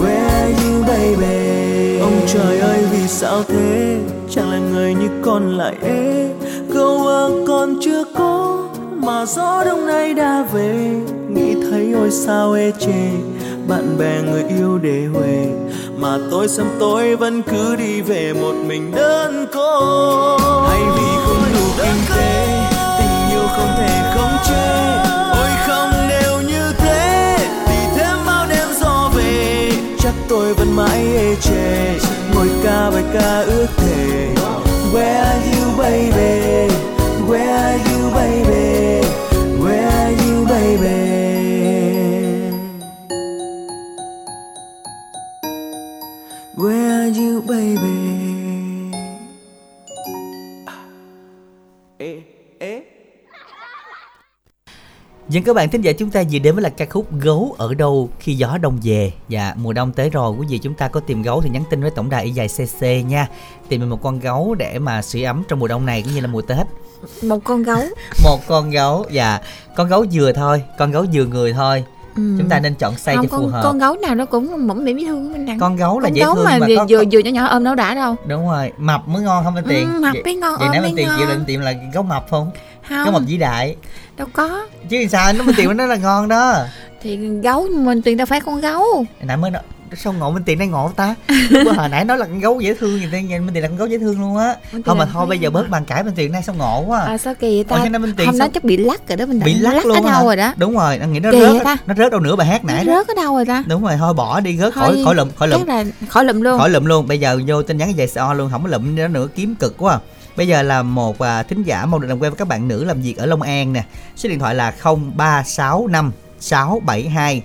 Where are you, baby? Ông trời ơi, vì sao thế? Chẳng là người như con lại ế. Câu ơ, con chưa có, Mà gió đông nay đã về. Nghĩ thấy ôi sao ê chề. Bạn bè người yêu để huề. Mà tôi sớm tối vẫn cứ đi về một mình đơn cô. Hay vì không đủ kinh tế, Tình yêu không thể khống chế Ôi không, nếu như thế, Thì thêm bao đêm gió về. Chắc tôi vẫn mãi ê chề, Ngồi ca bài ca ước thề. Where are you, baby? Where are you, baby? Dân các bạn thính giả chúng ta vừa đến với là ca khúc Gấu ở đâu khi gió đông về. Dạ mùa đông tới rồi quý vị chúng ta có tìm gấu thì nhắn tin với tổng đài y dài CC nha. Tìm mình một con gấu để mà sưởi ấm trong mùa đông này cũng như là mùa Tết. Một con gấu. *laughs* Một con gấu dạ. Con gấu vừa thôi Con gấu vừa người thôi ừ. Chúng ta nên chọn size không, cho phù con, hợp. con gấu nào nó cũng mỏng mỉm dễ thương mình đặng Con gấu là con dễ gấu thương mà, mà vừa, có- vừa vừa nhỏ nhỏ ôm đâu đã đâu. Đúng rồi Mập mới ngon không bên tiền? Ừ, mập mới ngon, Vậy mới bên tiền chịu định tìm là gấu mập không? Không. Gấu mập vĩ đại. Đâu có. Chứ sao nó bên tiền nó là ngon đó. Thì gấu mình tiền đâu phải con gấu. Nãy mới nói sao ngộ bên tiền đây ngộ ta? *laughs* Lúc hồi nãy nói là con gấu dễ thương ta nhìn bên tiền là con gấu dễ thương luôn á. Thôi mà thôi bây giờ bớt bàn cãi bên tiền nay sao ngộ quá à. Sao kỳ vậy ta? Bên Tiền hôm đó chắc bị lắc rồi đó mình bị lắc, ở luôn đâu hả? rồi đó? Đúng rồi anh nghĩ nó rớt nó rớt đâu nữa bài hát nãy rớt ở đâu rồi ta? Đúng rồi thôi bỏ đi rớt khỏi khỏi lụm khỏi lụm. khỏi lụm luôn. Khỏi lụm luôn bây giờ vô tin nhắn về CO luôn không có lụm nữa nữa kiếm cực quá bây giờ là một à, thính giả mong được làm quen với các bạn nữ làm việc ở Long An nè. Số điện thoại là 0365 672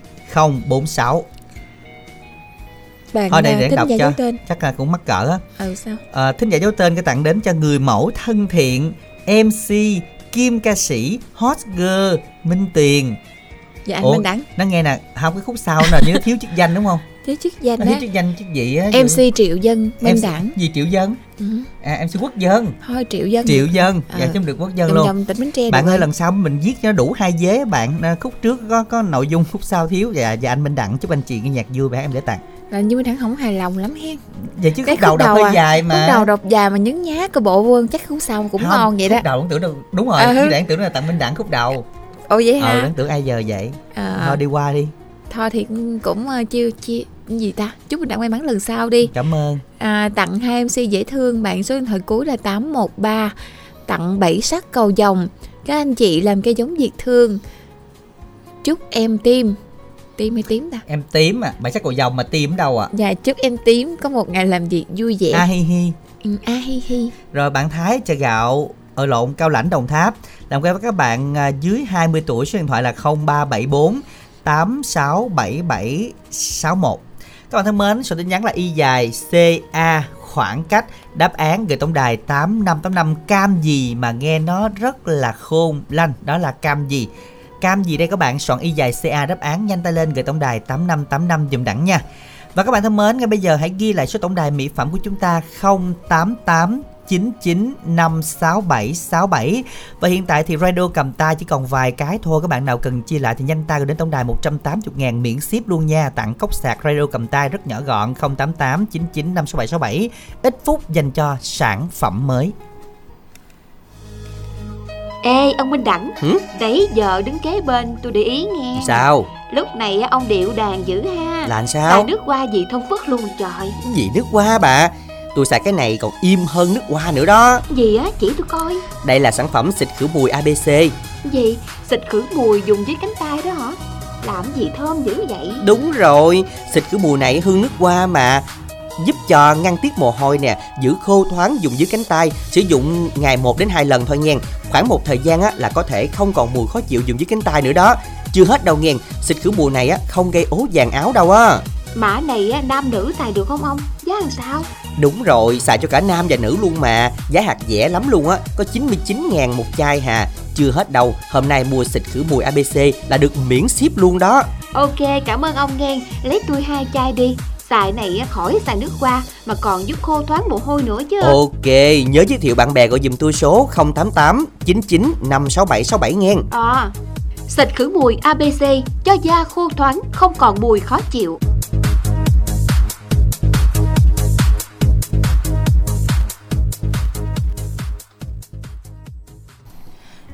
046 bạn thôi à, để thính đọc cho tên chắc là cũng mắc cỡ á ừ sao à, thính giả dấu tên cái tặng đến cho người mẫu thân thiện MC kim ca sĩ hot girl Minh Tuyền dạ anh Ủa? Minh Đẳng nó nghe nè không cái khúc sau nè như nó thiếu chức danh đúng không *laughs* Với chức danh á. chức danh chức gì á. MC Triệu Dân Minh Đẳng. Gì Triệu Dân? Ừ. À MC Quốc Dân. Thôi Triệu Dân. Triệu Dân. À. Dạ chứ được Quốc Dân luôn. Dòng tỉnh Bến Tre. Bạn ơi lần sau mình viết cho đủ hai vế bạn. Khúc trước có có nội dung, khúc sau thiếu và dạ, dạ anh Minh Đẳng chúc anh chị nghe nhạc vui bạn em để tặng là như Đẳng không hài lòng lắm hen. Vậy chứ khúc, khúc đầu đọc hơi à, dài mà. khúc đầu đọc dài mà nhấn nhá cái bộ vương chắc khúc sau cũng không, ngon vậy đó. khúc đầu cũng tưởng đâu đúng rồi à, Đảng tưởng là tặng Minh Đẳng khúc đầu. Ồ vậy hả? ờ tưởng ai giờ vậy. À. thôi đi qua đi. Thôi thì cũng uh, chiêu chia gì ta? Chúc mình đã may mắn lần sau đi. Cảm ơn. À, tặng hai mc dễ thương bạn số điện thoại cuối là 813 tặng bảy sắc cầu dòng các anh chị làm cây giống diệt thương. Chúc em tim tím hay tím ta? Em tím à bảy sắc cầu dòng mà tím đâu ạ? À? dạ chúc em tím có một ngày làm việc vui vẻ. A hi hi. Ừ, a hi hi. Rồi bạn thái chà gạo ở lộn cao lãnh đồng tháp. Làm quen với các bạn à, dưới 20 tuổi số điện thoại là 0374 867761 các bạn thân mến số tin nhắn là y dài ca khoảng cách đáp án gửi tổng đài 8585 cam gì mà nghe nó rất là khôn lanh đó là cam gì cam gì đây các bạn? Soạn y dài ca đáp án, nhanh tay lên, gửi tổng đài 8585 dùm đẳng nha. Và các bạn thân mến, ngay bây giờ hãy ghi lại số tổng đài mỹ phẩm của chúng ta 088 9956767 và hiện tại thì radio cầm tay, chỉ còn vài cái thôi, các bạn nào cần chia lại thì nhanh tay đến tổng đài 180 ngàn miễn ship luôn nha. Tặng cốc sạc radio cầm tay, rất nhỏ gọn 088 9956767 ít phút dành cho sản phẩm mới. Ê ông Minh Đẳng Hử? Nãy giờ đứng kế bên tôi để ý nghe. Sao? Lúc này ông điệu đàn dữ ha. Là sao Là nước hoa gì thông phất luôn trời. Gì nước hoa bà? Tôi xài cái này còn im hơn nước hoa nữa đó. Gì á? Chỉ tôi coi. Đây là sản phẩm xịt khử mùi ABC Gì? Xịt khử mùi dùng với cánh tay đó hả? Làm gì thơm dữ vậy? Đúng rồi. Xịt khử mùi này hương nước hoa mà giúp cho ngăn tiết mồ hôi nè, giữ khô thoáng dùng dưới cánh tay, sử dụng ngày 1 đến 2 lần thôi nha. Khoảng một thời gian á là có thể không còn mùi khó chịu dùng dưới cánh tay nữa đó. Chưa hết đâu nghe, xịt khử mùi này á không gây ố vàng áo đâu á. Mã này á, nam nữ xài được không ông? Giá làm sao? Đúng rồi, xài cho cả nam và nữ luôn mà Giá hạt rẻ lắm luôn á Có 99 ngàn một chai hà Chưa hết đâu, hôm nay mua xịt khử mùi ABC là được miễn ship luôn đó Ok, cảm ơn ông nghe Lấy tôi hai chai đi Xài này khỏi xài nước hoa mà còn giúp khô thoáng mồ hôi nữa chứ. Ok, nhớ giới thiệu bạn bè gọi dùm tôi số 088 99 56767 nghe. À, xịt khử mùi ABC cho da khô thoáng không còn mùi khó chịu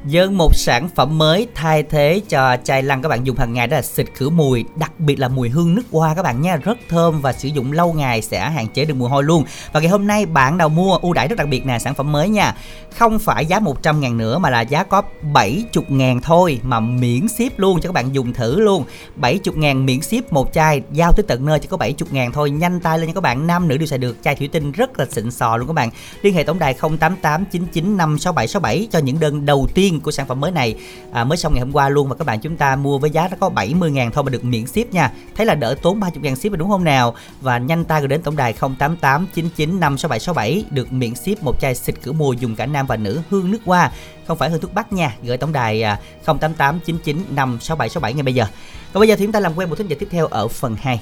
Dân một sản phẩm mới thay thế cho chai lăn các bạn dùng hàng ngày đó là xịt khử mùi, đặc biệt là mùi hương nước hoa các bạn nha, rất thơm và sử dụng lâu ngày sẽ hạn chế được mùi hôi luôn. Và ngày hôm nay bạn nào mua ưu đãi rất đặc biệt nè, sản phẩm mới nha. Không phải giá 100 ngàn nữa mà là giá có 70 ngàn thôi mà miễn ship luôn cho các bạn dùng thử luôn. 70 ngàn miễn ship một chai giao tới tận nơi chỉ có 70 ngàn thôi, nhanh tay lên nha các bạn, nam nữ đều xài được, chai thủy tinh rất là xịn sò luôn các bạn. Liên hệ tổng đài 088 99 56767 cho những đơn đầu tiên của sản phẩm mới này. À, mới xong ngày hôm qua luôn và các bạn chúng ta mua với giá nó có 70 ngàn thôi mà được miễn ship nha. Thấy là đỡ tốn 30 ngàn ship rồi đúng không nào? Và nhanh tay gửi đến tổng đài 088 99 56767 được miễn ship một chai xịt cửa mùi dùng cả nam và nữ hương nước hoa. Không phải hương thuốc bắc nha gửi tổng đài 088 99 56767 ngay bây giờ. Còn bây giờ thì chúng ta làm quen một thính giả tiếp theo ở phần 2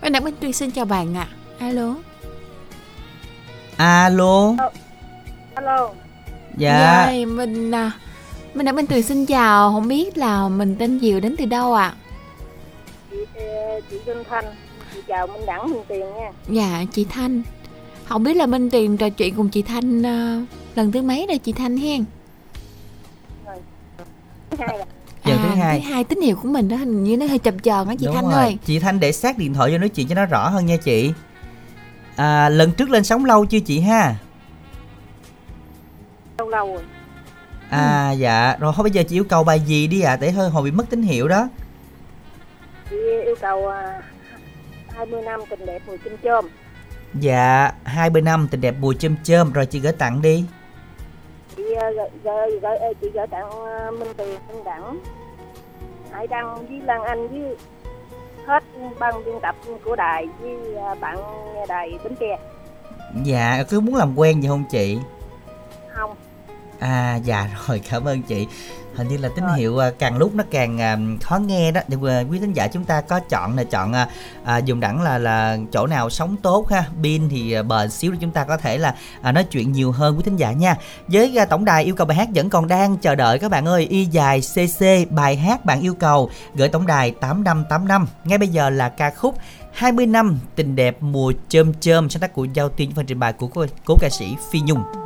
Bạn Đặng Minh Tuyên xin chào bạn ạ. À. Alo. Alo. Alo Dạ, dạ mình à, mình đã Minh Tuyền xin chào, không biết là mình tên Diệu đến từ đâu ạ? À? Chị, chị Vinh Thanh, chị chào Minh Đẳng Minh Tuyền nha. Dạ, chị Thanh. Không biết là Minh Tuyền trò chuyện cùng chị Thanh uh, lần thứ mấy đây chị Thanh hen? Thứ hai Giờ à, thứ hai. thứ hai tín hiệu của mình đó hình như nó hơi chập chờn á chị Đúng Thanh rồi. ơi. Chị Thanh để sát điện thoại cho nói chuyện cho nó rõ hơn nha chị. À, lần trước lên sóng lâu chưa chị ha? Lâu rồi. À ừ. dạ. Rồi thôi bây giờ chị yêu cầu bài gì đi ạ? À, để hơi hồi bị mất tín hiệu đó. Chị yêu cầu uh, à, 20 năm tình đẹp mùi chôm chôm. Dạ 20 năm tình đẹp mùi chôm chôm. Rồi chị gửi tặng đi. Chị uh, gửi, gửi, uh, chị gửi tặng uh, Minh Tuyền Minh Đẳng Hải Đăng với Lan Anh với hết ban biên tập của đài với uh, bạn nghe đài Bến Tre. Dạ cứ muốn làm quen gì không chị? Không à dạ *laughs* rồi cảm ơn chị. Hình như là tín rồi. hiệu à, càng lúc nó càng à, khó nghe đó. Thì à, quý thính giả chúng ta có chọn là chọn à, dùng đẳng là là chỗ nào sống tốt ha. Pin thì bền xíu để chúng ta có thể là à, nói chuyện nhiều hơn quý thính giả nha. Với à, tổng đài yêu cầu bài hát vẫn còn đang chờ đợi các bạn ơi. Y dài cc bài hát bạn yêu cầu gửi tổng đài tám năm tám năm. Ngay bây giờ là ca khúc 20 năm tình đẹp mùa chôm chôm sáng tác của Giao Tiên phần trình bày của cố, cố ca sĩ Phi Nhung.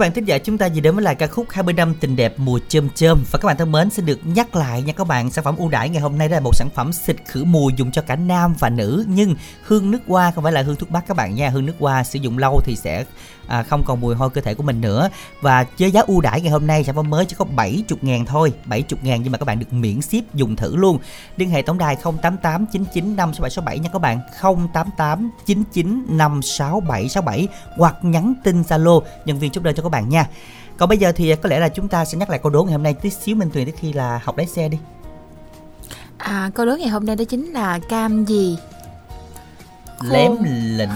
Các bạn thính giả chúng ta vừa đến với lại ca khúc 20 năm tình đẹp mùa chôm chôm và các bạn thân mến xin được nhắc lại nha các bạn sản phẩm ưu đãi ngày hôm nay đó là một sản phẩm xịt khử mùi dùng cho cả nam và nữ. Nhưng hương nước hoa không phải là hương thuốc bắc các bạn nha. Hương nước hoa sử dụng lâu thì sẽ à, không còn mùi hôi cơ thể của mình nữa. Và với giá ưu đãi ngày hôm nay sản phẩm mới chỉ có 70 ngàn thôi 70 ngàn nhưng mà các bạn được miễn ship dùng thử luôn. Liên hệ tổng đài 088 99 56767 nha các bạn 088 99 56767 hoặc nhắn tin Zalo. Nhân viên chốt đơn cho các bạn nha còn bây giờ thì có lẽ là chúng ta sẽ nhắc lại câu đố ngày hôm nay tí xíu Minh Tuyền tới khi là học lái xe đi À, câu đố ngày hôm nay đó chính là cam gì? Khôn. lém lĩnh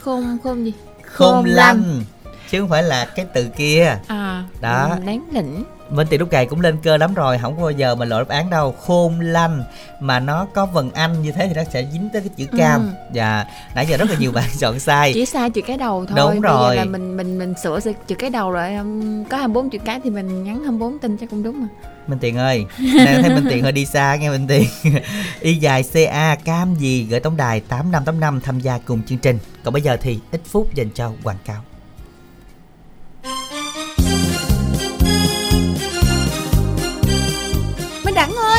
Khôn khôn gì? khôn lanh chứ không phải là cái từ kia À, Đó. ừ, lém lĩnh. Minh Tiền lúc cày cũng lên cơ lắm rồi Không có bao giờ mà lộ đáp án đâu Khôn lanh Mà nó có vần anh như thế thì nó sẽ dính tới cái chữ cam Ừ. Dạ Nãy giờ rất là nhiều bạn *laughs* chọn sai Chỉ sai chữ cái đầu thôi. Đúng Bây rồi. giờ là mình mình mình sửa chữ cái đầu rồi. um, Có 24 chữ cái thì mình nhắn 24 tin chắc cũng đúng mà. Minh Tiền ơi Này thấy Minh Tiền hơi đi xa nghe Minh Tiền *laughs* Y dài CA cam gì gửi tổng đài 8585 tham gia cùng chương trình Còn bây giờ thì ít phút dành cho quảng cáo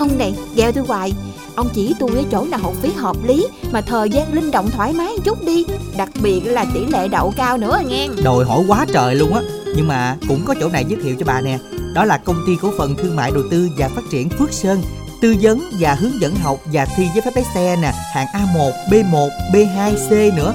Ông này? Gheo tôi hoài. Ông chỉ tôi ở chỗ nào học phí hợp lý Mà thời gian linh động thoải mái một chút đi. Đặc biệt là tỷ lệ đậu cao nữa nghe. Đòi hỏi quá trời luôn á. Nhưng mà cũng có chỗ này giới thiệu cho bà nè. Đó là công ty cổ phần thương mại đầu tư và phát triển Phước Sơn. Tư vấn và hướng dẫn học và thi giấy phép lái xe nè. Hạng A1, B1, B2, C nữa.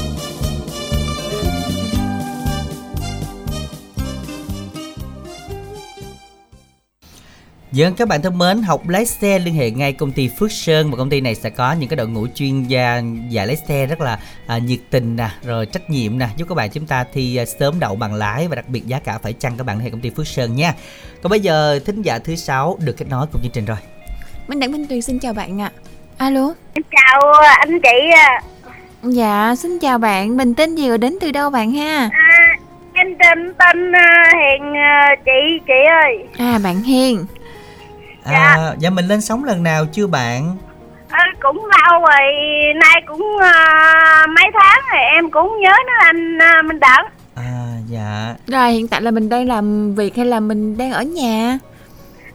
Dân các bạn thân mến, học lái xe liên hệ ngay công ty Phước Sơn và công ty này sẽ có những cái đội ngũ chuyên gia dạy lái xe rất là à, nhiệt tình nè, rồi trách nhiệm nè, giúp các bạn chúng ta thi à, sớm đậu bằng lái và đặc biệt giá cả phải chăng các bạn liên hệ công ty Phước Sơn nha. Còn bây giờ thính giả thứ sáu được kết nối cùng chương trình rồi. Minh Đẳng Minh Tuyền xin chào bạn ạ. Alo. chào anh chị à. Dạ, xin chào bạn. Mình tên gì và đến từ đâu bạn ha? à em tên tên à, hiền à, chị chị ơi À, bạn Hiền. À dạ, dạ mình lên sóng lần nào chưa bạn? À, cũng lâu rồi nay cũng uh, mấy tháng rồi em cũng nhớ nó anh uh, minh đẳng à dạ. Rồi hiện tại là mình đang làm việc hay là mình đang ở nhà?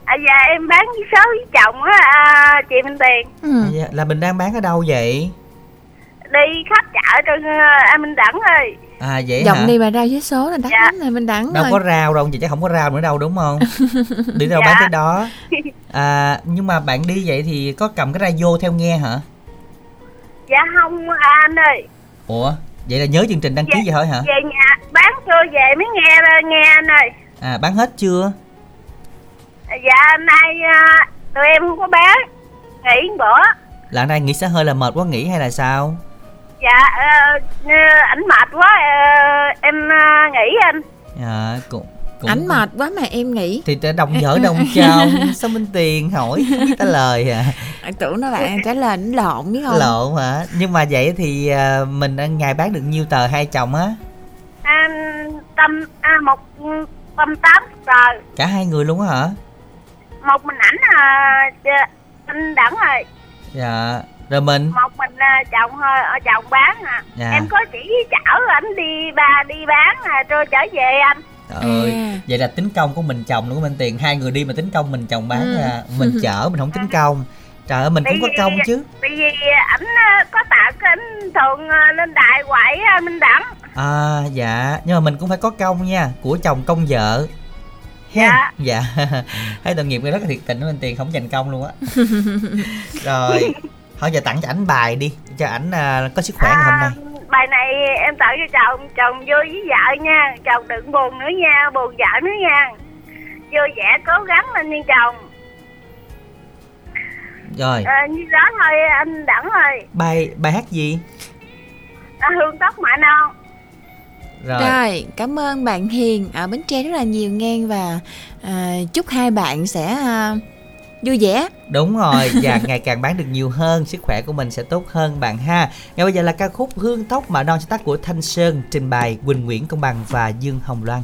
À dạ em bán với số với chồng á à, chị minh tiền. Ừ. à, dạ, là mình đang bán ở đâu vậy? Đi khắp chợ trên uh, minh đẳng ơi à vậy giọng hả? đi mà rau với số là đắt dạ. lắm rồi mình đẳng đâu rồi. có rau đâu chị chắc không có rau nữa đâu đúng không? *laughs* Đi đâu dạ. bán tới đó. *laughs* À nhưng mà bạn đi vậy thì có cầm cái radio theo nghe hả? Dạ không à, anh ơi. Ủa vậy là nhớ chương trình đăng ký vậy thôi hả? về nhà bán chưa về mới nghe nghe anh ơi. À bán hết chưa? Dạ nay à, tụi em không có bán nghỉ bữa. Là nay nghỉ sẽ hơi là mệt quá nghỉ hay là sao dạ uh, ảnh mệt quá uh, em uh, nghỉ anh. Dạ cũng cũng ảnh mệt quá mà em nghĩ thì đồng vợ đồng *laughs* chồng sao minh tiền hỏi không biết trả lời à. Anh tưởng nó bạn trả lời nó lộn biết không? Lộn hả? Nhưng mà vậy thì mình ngày bán được nhiêu tờ hai chồng á? À, tầm à, một tầm tám tờ. Cả hai người luôn á hả? Một mình ảnh à anh đẳng rồi dạ rồi mình? Một mình uh, chồng thôi ở chồng bán à. Dạ. em có chỉ chở ảnh đi ba đi bán à rồi trở về anh. Trời ơi, à. vậy là tính công của mình chồng nữa của mình tiền. Hai người đi mà tính công mình chồng bán ừ. à, mình chở *laughs* mình không tính công. Trời ơi mình cũng có công chứ. tại vì ảnh có tặng ảnh thường lên đại quậy minh đẳng. À dạ. Nhưng mà mình cũng phải có công nha của chồng công vợ. Dạ. Dạ. *laughs* Thấy tội nghiệp rất là thiệt tình mình tiền không dành công luôn á. *laughs* Rồi thôi giờ tặng cho ảnh bài đi cho ảnh uh, có sức khỏe ngày hôm nay. Bài này em tặng cho chồng chồng vui với vợ nha. Chồng đừng buồn nữa nha buồn vợ nữa nha. Vui vẻ cố gắng lên nha chồng. Rồi. À, như đó thôi anh đẳng rồi. Bài bài hát gì? À, hương tóc mạ non. Rồi. rồi cảm ơn bạn hiền. Ở bến tre rất là nhiều ngang và à, chúc hai bạn sẽ à, vui vẻ. Đúng rồi, và ngày càng bán được nhiều hơn, sức khỏe của mình sẽ tốt hơn bạn ha. Ngay bây giờ là ca khúc hương tóc mà non sáng tác của thanh sơn trình bày quỳnh nguyễn công bằng và dương hồng loan.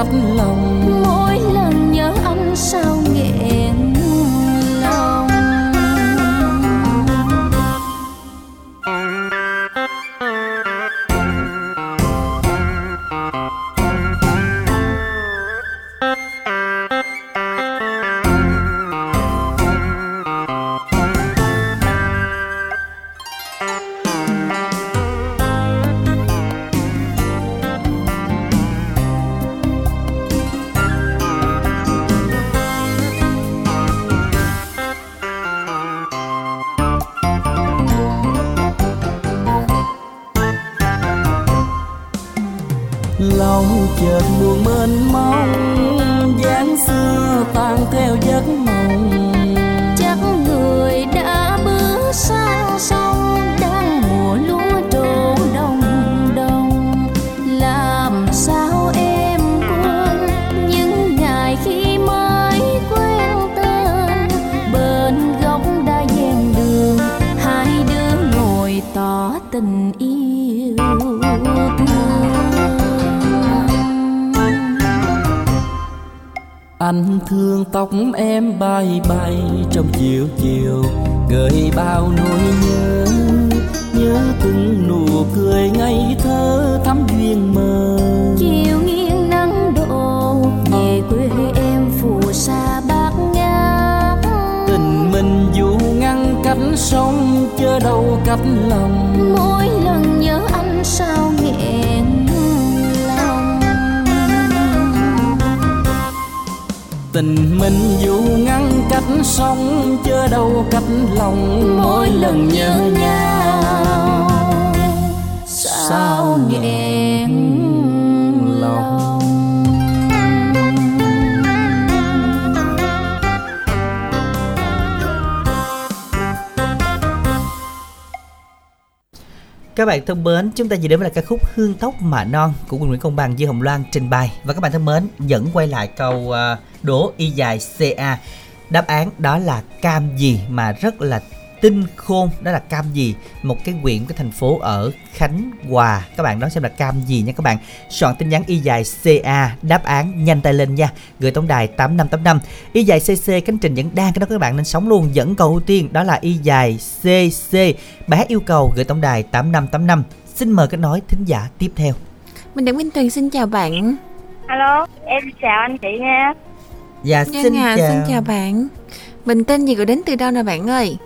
Đâu lòng Các bạn thân mến, chúng ta vừa đến với là ca khúc Hương tóc mà non của Quỳnh Nguyễn Công Bằng Dư Hồng Loan trình bày và các bạn thân mến dẫn quay lại câu à, đố y dài CA. Đáp án đó là cam gì mà rất là tinh khôn đó là cam gì? Một cái huyện cái thành phố ở Khánh Hòa. Các bạn đoán xem là cam gì nha các bạn. Soạn tin nhắn y dài CA đáp án nhanh tay lên nha. Gửi tổng đài 8585 y dài CC cánh trình vẫn đang cái đó các bạn nên sống luôn. Dẫn cầu ưu tiên đó là y dài CC hát yêu cầu gửi tổng đài 8585 xin mời kết nối thính giả tiếp theo. Mình Đặng Minh Tuyền xin chào bạn. alo em chào anh chị nha. Dạ Nhân xin à, chào. xin chào bạn. Mình tên gì gọi đến từ đâu nè bạn ơi?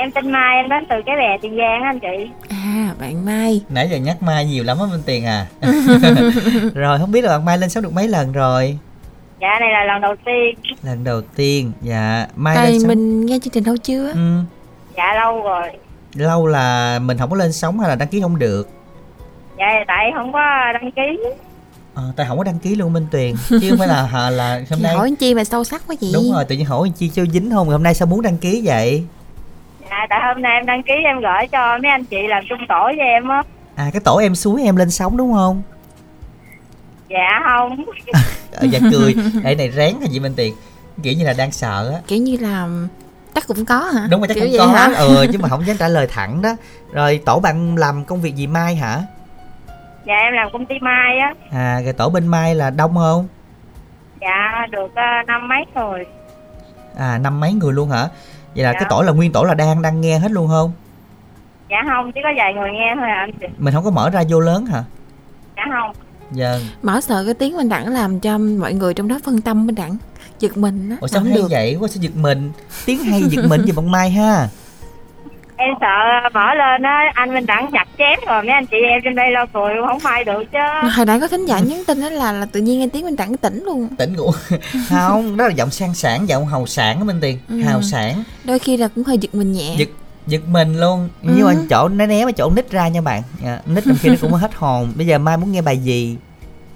Em tên mai em đến từ cái bè tiền giang á anh chị. À, bạn Mai. nãy giờ nhắc mai nhiều lắm á Minh Tiền à. *laughs* *laughs* Rồi không biết là bạn mai lên sóng được mấy lần rồi? Dạ này là lần đầu tiên. Lần đầu tiên dạ. Mai Tại lên sóng. mình nghe chương trình lâu chưa? ừ. dạ lâu rồi. Lâu là mình không có lên sóng hay là đăng ký không được? Dạ tại không có đăng ký. À, tại không có đăng ký luôn minh tuyền chứ không phải là hà *laughs* là hôm Chị nay hỏi anh chi mà sâu sắc quá vậy? đúng rồi tự nhiên hỏi chi cho dính không? Hôm nay sao muốn đăng ký vậy dạ tại hôm nay em đăng ký em gửi cho mấy anh chị làm chung tổ với em á. À cái tổ em suối em lên sóng đúng không? Dạ không. *laughs* Ờ, dạ cười. Để này rén hả chị minh tiền? Kiểu như là đang sợ á. Kiểu như là chắc cũng có hả? đúng rồi chắc Kiểu cũng có. hả? ừ *laughs* chứ mà không dám trả lời thẳng đó. Rồi tổ bạn làm công việc gì mai hả? Dạ em làm công ty mai á. À rồi tổ bên mai là đông không? Dạ được ờ, năm mấy rồi. À năm mấy người luôn hả vậy là Dạ. cái tổ là nguyên tổ là đang đang nghe hết luôn không dạ không chỉ có vài người nghe thôi à anh chị mình không có mở ra vô lớn hả dạ không Vâng. Mở sợ cái tiếng bên đẳng làm cho mọi người trong đó phân tâm bên đẳng giật mình á. Ủa sao không hay được. vậy? Quá sao giật mình? Tiếng hay giật mình gì bằng Mai ha. Em sợ mở lên á anh Minh Đẳng chặt chém rồi mấy anh chị em trên đây lo cười không mai được chứ Hồi nãy có thính giả nhắn tin đó là là tự nhiên nghe tiếng bên đẳng tỉnh luôn. Tỉnh ngủ. *laughs* không, đó là giọng sang sản, giọng hào sản á Minh Tiền. Ừ. Hào sản. Đôi khi là cũng hơi giật mình nhẹ. Giật giật mình luôn. Ừ. Nhưng mà chỗ né né mà chỗ nít ra nha bạn. Dạ, nít trong khi nó cũng hết hồn. Bây giờ Mai muốn nghe bài gì?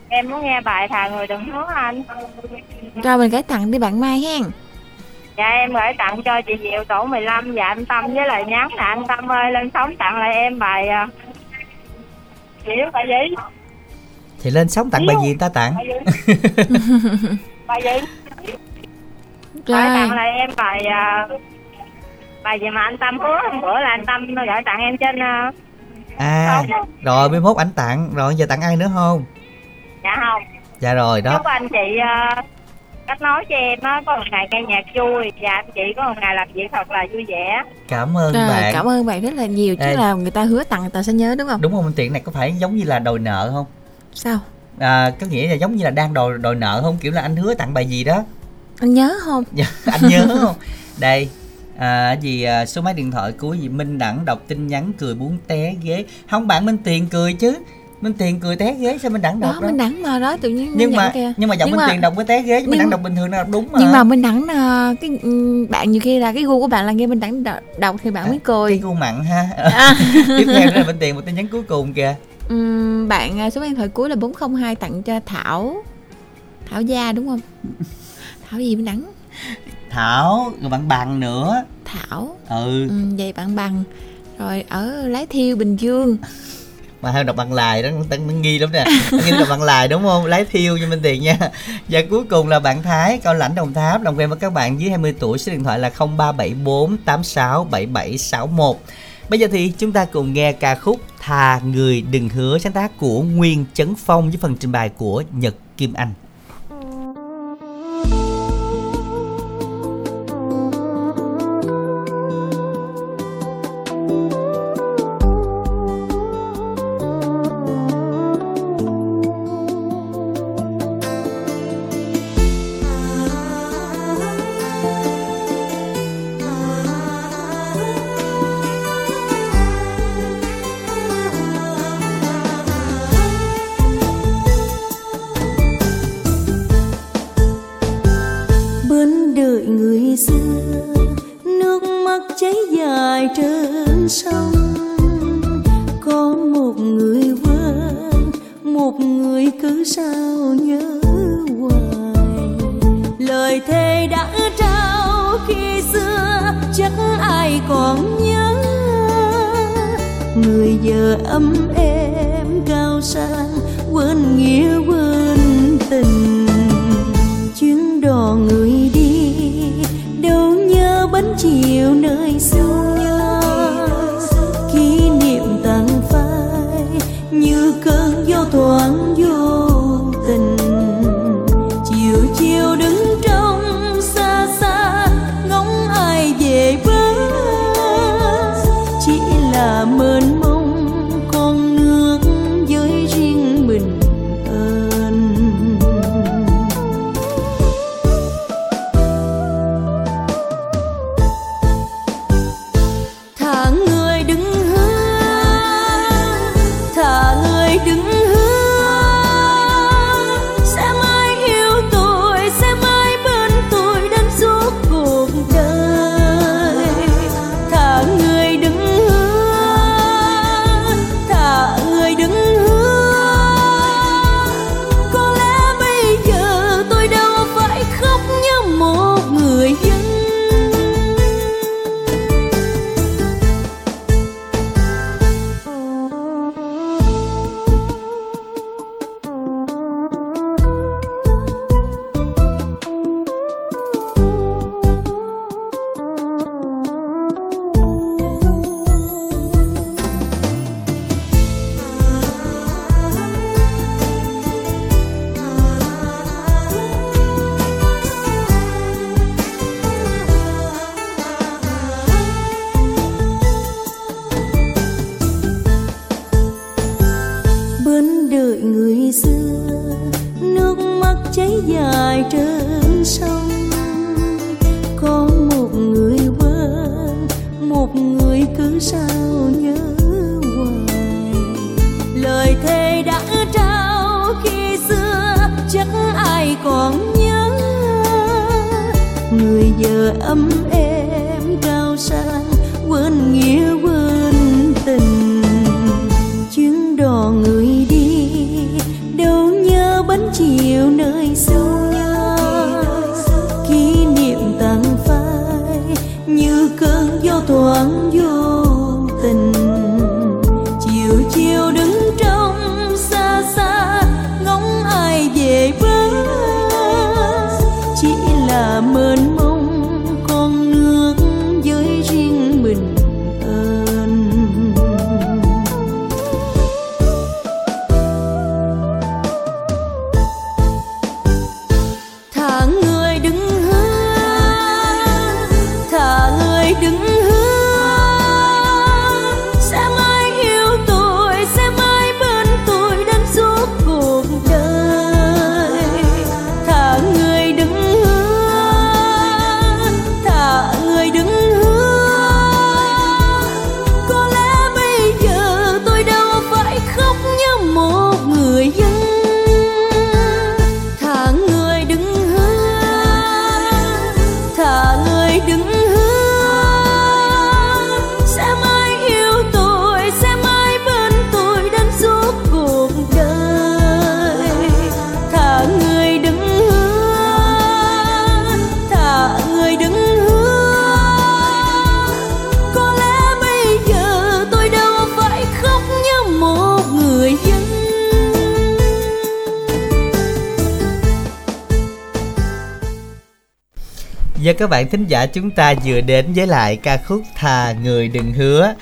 em muốn nghe bài thà người đừng hứa anh Cho mình gửi tặng đi bạn Mai hen. Dạ em gửi tặng cho chị Diệu tổ 15 và anh Tâm với lời nhắn là anh Tâm ơi lên sóng tặng lại em bài à, Diệu bài gì Thì lên sóng tặng bài gì người ta tặng? bài gì *laughs* Rồi. tặng lại em bài à, bài gì mà anh Tâm hứa hôm bữa là anh Tâm gửi tặng em trên à, À, rồi 11 ảnh tặng. Rồi giờ tặng ai nữa không? dạ không dạ rồi đó chúc anh chị uh, cách nói cho em á có một ngày nghe nhạc vui và anh chị có một ngày làm việc thật là vui vẻ. Cảm ơn à, bạn. cảm ơn bạn rất là nhiều chứ Ê. là người ta hứa tặng người ta sẽ nhớ đúng không? Đúng không tiện này có phải giống như là đòi nợ không? Sao? À, có nghĩa là giống như là đang đòi đòi nợ không? Kiểu là anh hứa tặng bài gì đó. Anh nhớ không? Dạ, *laughs* anh nhớ không? Đây à, gì à, số máy điện thoại của gì? Minh Đẳng đọc tin nhắn cười muốn té ghế. Không bạn Minh Tiền cười chứ Minh Tiền cười té ghế sao Minh Đẳng đọc đó đó. mình đẳng mà đó tự nhiên nhưng mà kìa. nhưng mà giọng Nhưng Minh mà- Tiền đọc với té ghế Minh nhưng- Đẳng đọc bình thường là đúng mà. nhưng mà mình đẳng là cái ừ, bạn nhiều khi là cái gu của bạn là nghe mình đẳng đọc, thì bạn mới cái cười gu mặn ha. À. *laughs* tiếp theo là Minh Tiền một tin nhắn cuối cùng kìa. Ừm, bạn à, số điện thoại cuối là 402 tặng cho Thảo. Thảo Gia đúng không? Thảo gì mình đẳng? Thảo rồi bạn bằng nữa. Thảo. Ừ. Ừ, vậy bạn bằng. Rồi ở Lái Thiêu Bình Dương mà hay đọc bằng lài đó tăng nó nghi lắm nè. Nghi đọc bằng lài đúng không? Lái thiêu cho minh tiền nha. Và cuối cùng là bạn thái cao lãnh đồng tháp làm quen với các bạn dưới 20 tuổi, số điện thoại là 0374 86 7761 bây giờ thì chúng ta cùng nghe ca khúc thà người đừng hứa, sáng tác của nguyên chấn phong với phần trình bày của nhật kim anh. Các bạn thính giả chúng ta vừa đến với lại ca khúc thà người đừng hứa.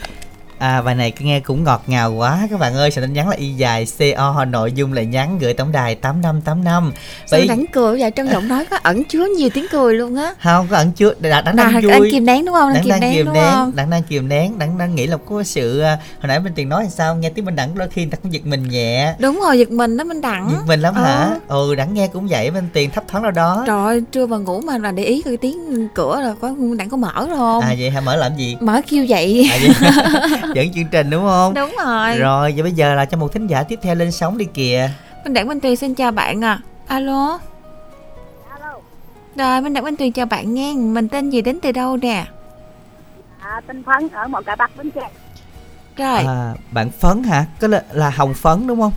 À bài này nghe cũng ngọt ngào quá các bạn ơi Soạn tin nhắn là y dài CO Nội dung là nhắn gửi tổng đài 8585 Sao Vậy... đáng cười vậy trong giọng nói có ẩn chứa nhiều tiếng cười luôn á Không có ẩn chứa Đã, đang, đang, vui Đang kìm nén đúng không? Đang, đang, đang kìm nén, nén Đang đang kìm nén Đang đang nghĩ là có sự à, Hồi nãy bên Tiền nói sao Nghe tiếng bên Đẳng đôi khi ta cũng giật mình nhẹ Đúng rồi giật mình đó bên Đẳng Giật mình lắm ừ. hả? Ừ Đẳng nghe cũng vậy bên Tiền thấp thoáng đâu đó Trời ơi trưa vào ngủ mà là để ý cái tiếng cửa là có Đẳng có mở không? À vậy hả mở làm gì? Mở kêu vậy à, vậy? *laughs* Dẫn chương trình đúng không? đúng rồi. Rồi và bây giờ là cho một thính giả tiếp theo lên sóng đi kìa. Minh đẳng minh tuyền xin chào bạn à alo? Alo. Rồi minh đẳng minh tuyền chào bạn nghe. Mình tên gì đến từ đâu nè? À, tên phấn ở một cà bắc bến tre. Rồi. À, bạn phấn hả? Có là, là hồng phấn đúng không?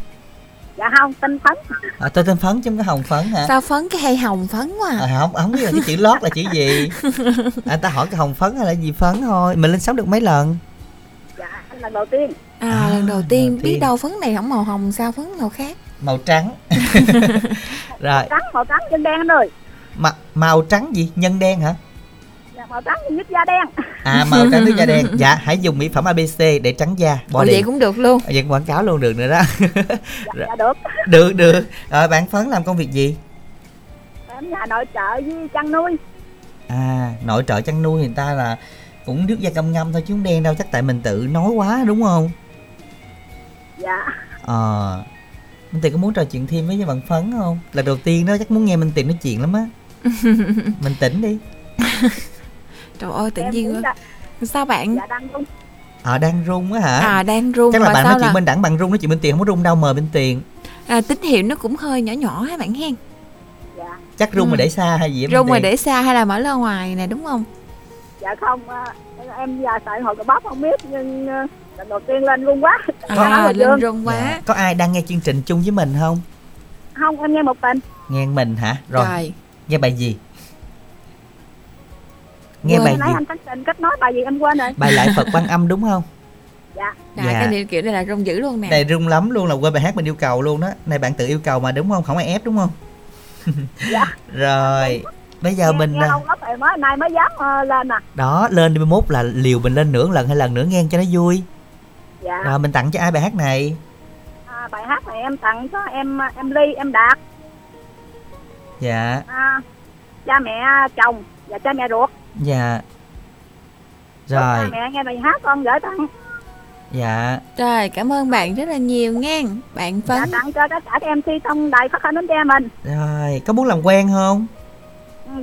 Dạ không tên phấn. À, tên tên phấn chứ không có hồng phấn hả? Sao phấn cái hay hồng phấn quá à, à không không biết là cái chữ lót là chữ gì. Anh *laughs* à, ta hỏi cái hồng phấn hay là gì phấn thôi. Mình lên sóng được mấy lần lần đầu tiên. À, à lần đầu tiên. đầu biết tiên. đâu phấn này không màu hồng sao phấn màu khác? Màu trắng. *laughs* Rồi. Màu trắng màu trắng nhân đen rồi mà màu trắng gì? Nhân đen hả? Dạ, màu trắng nhất da đen. À màu trắng nước da *laughs* đen. Dạ hãy dùng mỹ phẩm abc để trắng da body. Vậy cũng được luôn. Vậy quảng cáo luôn được nữa đó. Dạ, dạ *laughs* được. Được được. Rồi bạn phấn làm công việc gì? Em nhà nội trợ với chăn nuôi. À nội trợ chăn nuôi người ta là cũng nước da cam ngâm thôi chứ không đen đâu chắc tại mình tự nói quá đúng không? Dạ. Ờ. À, minh tiền có muốn trò chuyện thêm với bạn phấn không? Lần đầu tiên đó chắc muốn nghe minh tiền nói chuyện lắm á. *laughs* Mình tỉnh đi. *laughs* Trời ơi tự nhiên đã... sao bạn? Dạ đang rung à đang rung á hả? À đang rung chắc là bạn nói chuyện là... bên đẳng bạn rung nói chuyện bên tiền không có rung đâu mời bên tiền à, tín hiệu nó cũng hơi nhỏ nhỏ hả bạn hen? Dạ. Chắc rung ừ. mà để xa hay gì rung mà để xa hay là mở ra ngoài nè đúng không dạ không em già tại hồi bắp không biết nhưng ờ, lần đầu tiên lên run quá. À, lên run quá. Dạ. có ai đang nghe chương trình chung với mình không? Không em nghe một mình. Nghe mình hả? Rồi, rồi. nghe bài gì? Nghe bài gì? anh trình kết nối bài gì em quên rồi. Bài lại phật quan âm đúng không? Dạ. Dạ, dạ. cái này kiểu này là rung dữ luôn nè. Này rung lắm luôn là quên bài hát mình yêu cầu luôn đó. Này bạn tự yêu cầu mà đúng không? Không ai ép đúng không? Dạ. *laughs* Rồi bây giờ nghe, mình nghe không lắm rồi mới nay mới dám uh, lên à. Đó lên đi mốt là liều mình lên nửa lần hay lần nữa nghe cho nó vui. Dạ. Rồi mình tặng cho ai bài hát này? À, bài hát này em tặng cho em em ly em đạt. Dạ. À, cha mẹ chồng và cha mẹ ruột. Dạ. Rồi. Cha mẹ nghe bài hát con gửi tặng. Dạ. Rồi cảm ơn bạn rất là nhiều nghe. Bạn phấn. dạ, tặng cho tất cả các mc trong đài phát thanh bến tre mình. Rồi có muốn làm quen không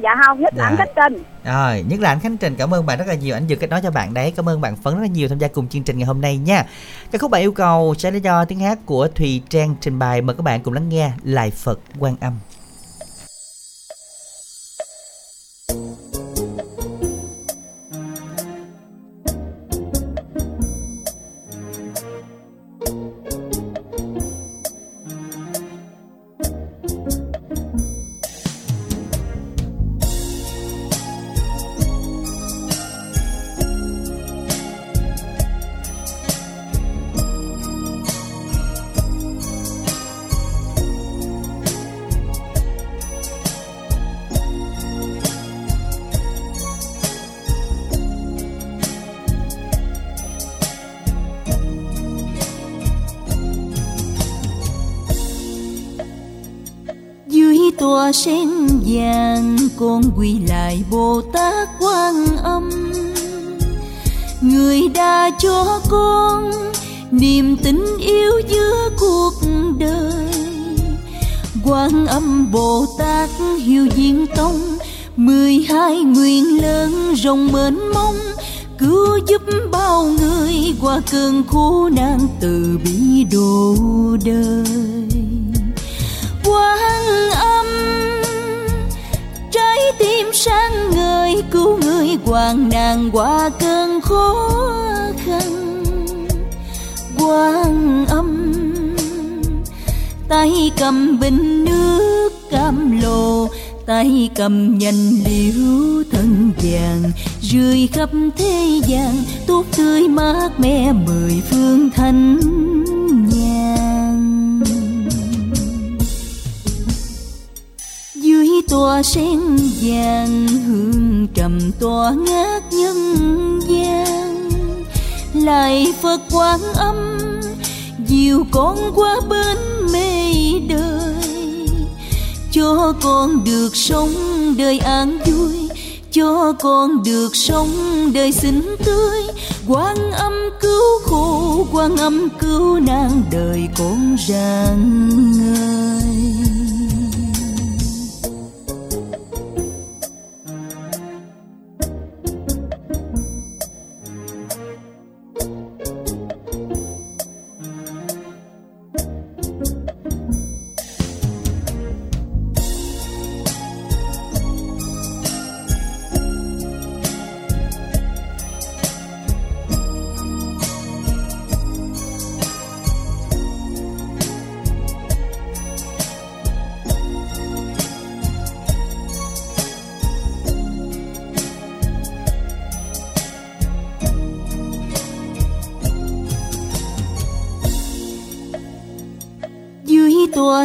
dạ không nhất là dạ. anh khánh trình. Rồi nhất là anh khánh trình. Cảm ơn bạn rất là nhiều. Anh vừa kết nối cho bạn đấy. Cảm ơn bạn phấn rất là nhiều tham gia cùng chương trình ngày hôm nay nha. Cái khúc bạn yêu cầu sẽ là do tiếng hát của thùy trang trình bày. Mời các bạn cùng lắng nghe lại phật quan âm ngài bồ tát quan âm. Người đã cho con, niềm tình yêu giữa cuộc đời. Quan âm bồ tát hiếu diên tông, mười hai nguyện lớn rộng mênh mông. Cứu giúp bao người qua cơn khổ nạn từ bi độ đời. Quang hoàng nàng qua cơn khó khăn. Quan âm, tay cầm bình nước cam lồ, tay cầm nhành liễu thân vàng. Rơi khắp thế gian tốt tươi mát mẻ mười phương thanh tòa sen vàng, hương trầm tỏa ngát nhân gian. Lại phật quán âm, dìu con qua bên mê đời. Cho con được sống đời an vui, cho con được sống đời xinh tươi. Quan âm cứu khổ quan âm cứu nạn đời con rạng ngời.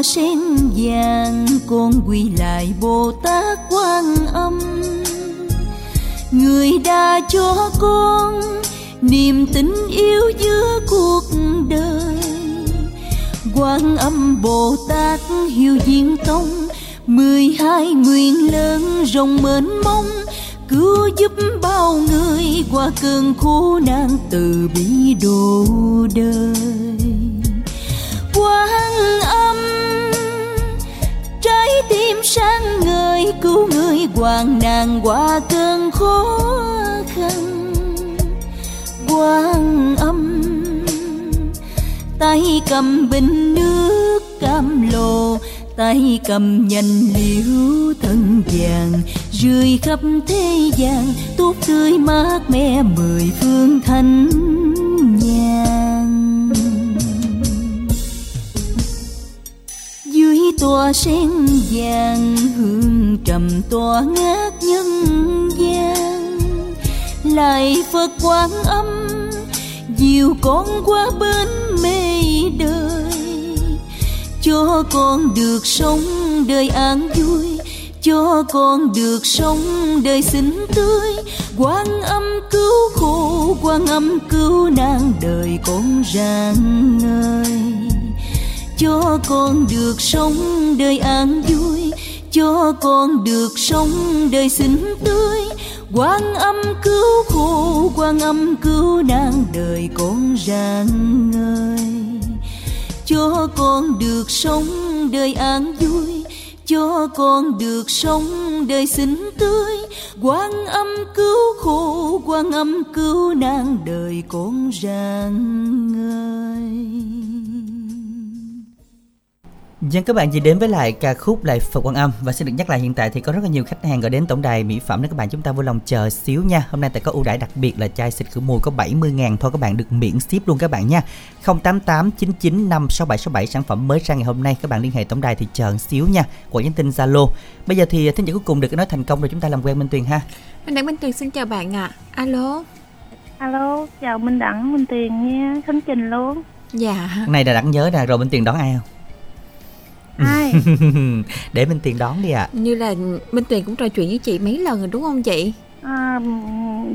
Sen vàng, con quy lại bồ tát quan âm. Người đã cho con niềm tin yêu giữa cuộc đời. Quan âm bồ tát hiếu diên tông, mười hai nguyện lớn rộng mênh mông, cứu giúp bao người qua cơn khổ nạn từ bi độ đời. Sáng người cứu người hoàng nàng qua cơn khó khăn. Quan âm, tay cầm bình nước cam lồ, tay cầm nhành liễu thân vàng. Rơi khắp thế gian, tốt tươi mát mẻ mười phương thanh tòa sen vàng, hương trầm tỏa ngát nhân gian. Lại phật quán âm, dìu con qua bên mê đời. Cho con được sống đời an vui, cho con được sống đời xinh tươi. Quan âm cứu khổ quan âm cứu nạn đời con rạng ngời cho con được sống đời an vui, cho con được sống đời xinh tươi. Quan âm cứu khổ quan âm cứu nạn đời con rạng ngời. Cho con được sống đời an vui, cho con được sống đời xinh tươi. Quan âm cứu khổ quan âm cứu nạn đời con rạng ngời. Dân các bạn chỉ đến với lại ca khúc Lại Phật Quan Âm và xin được nhắc lại hiện tại thì có rất là nhiều khách hàng gọi đến tổng đài mỹ phẩm nên các bạn chúng ta vui lòng chờ xíu nha. Hôm nay tại có ưu đãi đặc biệt là chai xịt khử mùi có 70 ngàn thôi các bạn được miễn ship luôn các bạn nha. 088 99 56767 sản phẩm mới ra ngày hôm nay các bạn liên hệ tổng đài thì chờ xíu nha. Của nhắn tin Zalo. Bây giờ thì thính giả cuối cùng được nói thành công rồi chúng ta làm quen Minh Tuyền ha. Minh Đặng Minh Tuyền xin chào bạn ạ. À. Alo. Alo, chào Minh Đặng Minh Tuyền nha, Khánh Trình luôn. Dạ. Này là đặng nhớ nè, rồi Minh Tuyền đón ai không? Ai? *laughs* Để minh tuyền đón đi ạ. À. như là minh tuyền cũng trò chuyện với chị mấy lần rồi đúng không chị? À,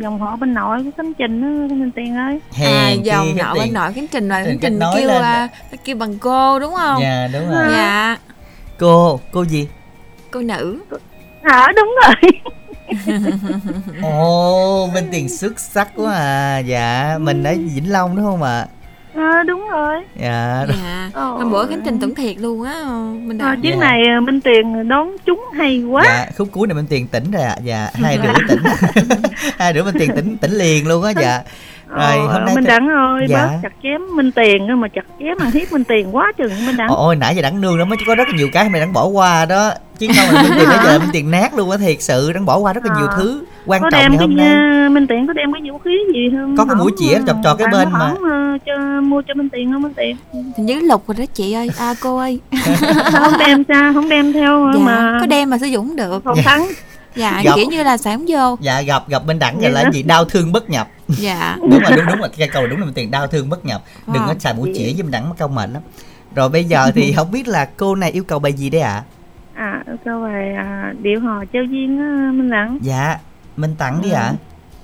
dòng họ bên nội cái khánh trình đó minh tiền ơi. Hèn à dòng họ bên nội khánh trình là khánh trình kêu lên. À, kêu bằng cô đúng không? Dạ đúng rồi. Dạ. Cô cô gì? Cô nữ. À đúng rồi. *laughs* Ồ minh tiền xuất sắc quá à. Dạ mình ở vĩnh long đúng không ạ? à? À, đúng rồi. Dạ. Dạ. Hôm bữa khánh trình tưởng thiệt luôn á mình à, chuyến dạ. này minh tiền đón chúng hay quá. Dạ khúc cuối này minh tiền tỉnh rồi ạ. À. dạ hai rưỡi tỉnh. *laughs* Hai rưỡi minh tiền tỉnh tỉnh liền luôn á dạ rồi ờ, hôm nay minh đẳng ơi dạ. bớt chặt chém minh tiền mà chặt chém mà hiếp minh tiền quá chừng minh đẳng ôi nãy giờ đẳng nương nó mới có rất là nhiều cái mày đẳng bỏ qua đó. Chứ không là minh tiền bây giờ *laughs* minh tiền nát luôn á thiệt sự. Đẳng bỏ qua rất là nhiều à. thứ quan có trọng đem ngày hôm nay. minh tiền có đem cái vũ khí gì không? Có cái mũi chĩa chọc trò cái bên mà. cho mua cho minh tiền không minh tiền? Hình như lục rồi đó chị ơi. À cô ơi. *laughs* Không đem sao không đem theo dạ, mà có đem mà sử dụng được. Không thắng dạ gặp, kiểu như là sáng vô. Dạ gặp gặp bên đẳng là gì? Đau thương bất nhập. *laughs* Dạ. *laughs* Đúng rồi đúng đúng là cái câu đúng là tiền đau thương bất nhập. Đừng có xài mũi chỉ với bên đẳng mất công mệt lắm. Rồi bây giờ thì *laughs* không biết là cô này yêu cầu bài gì đấy ạ? À? À, câu bài à, điệu hò trao duyên á, Minh Đẳng. Dạ, mình tặng đi ạ.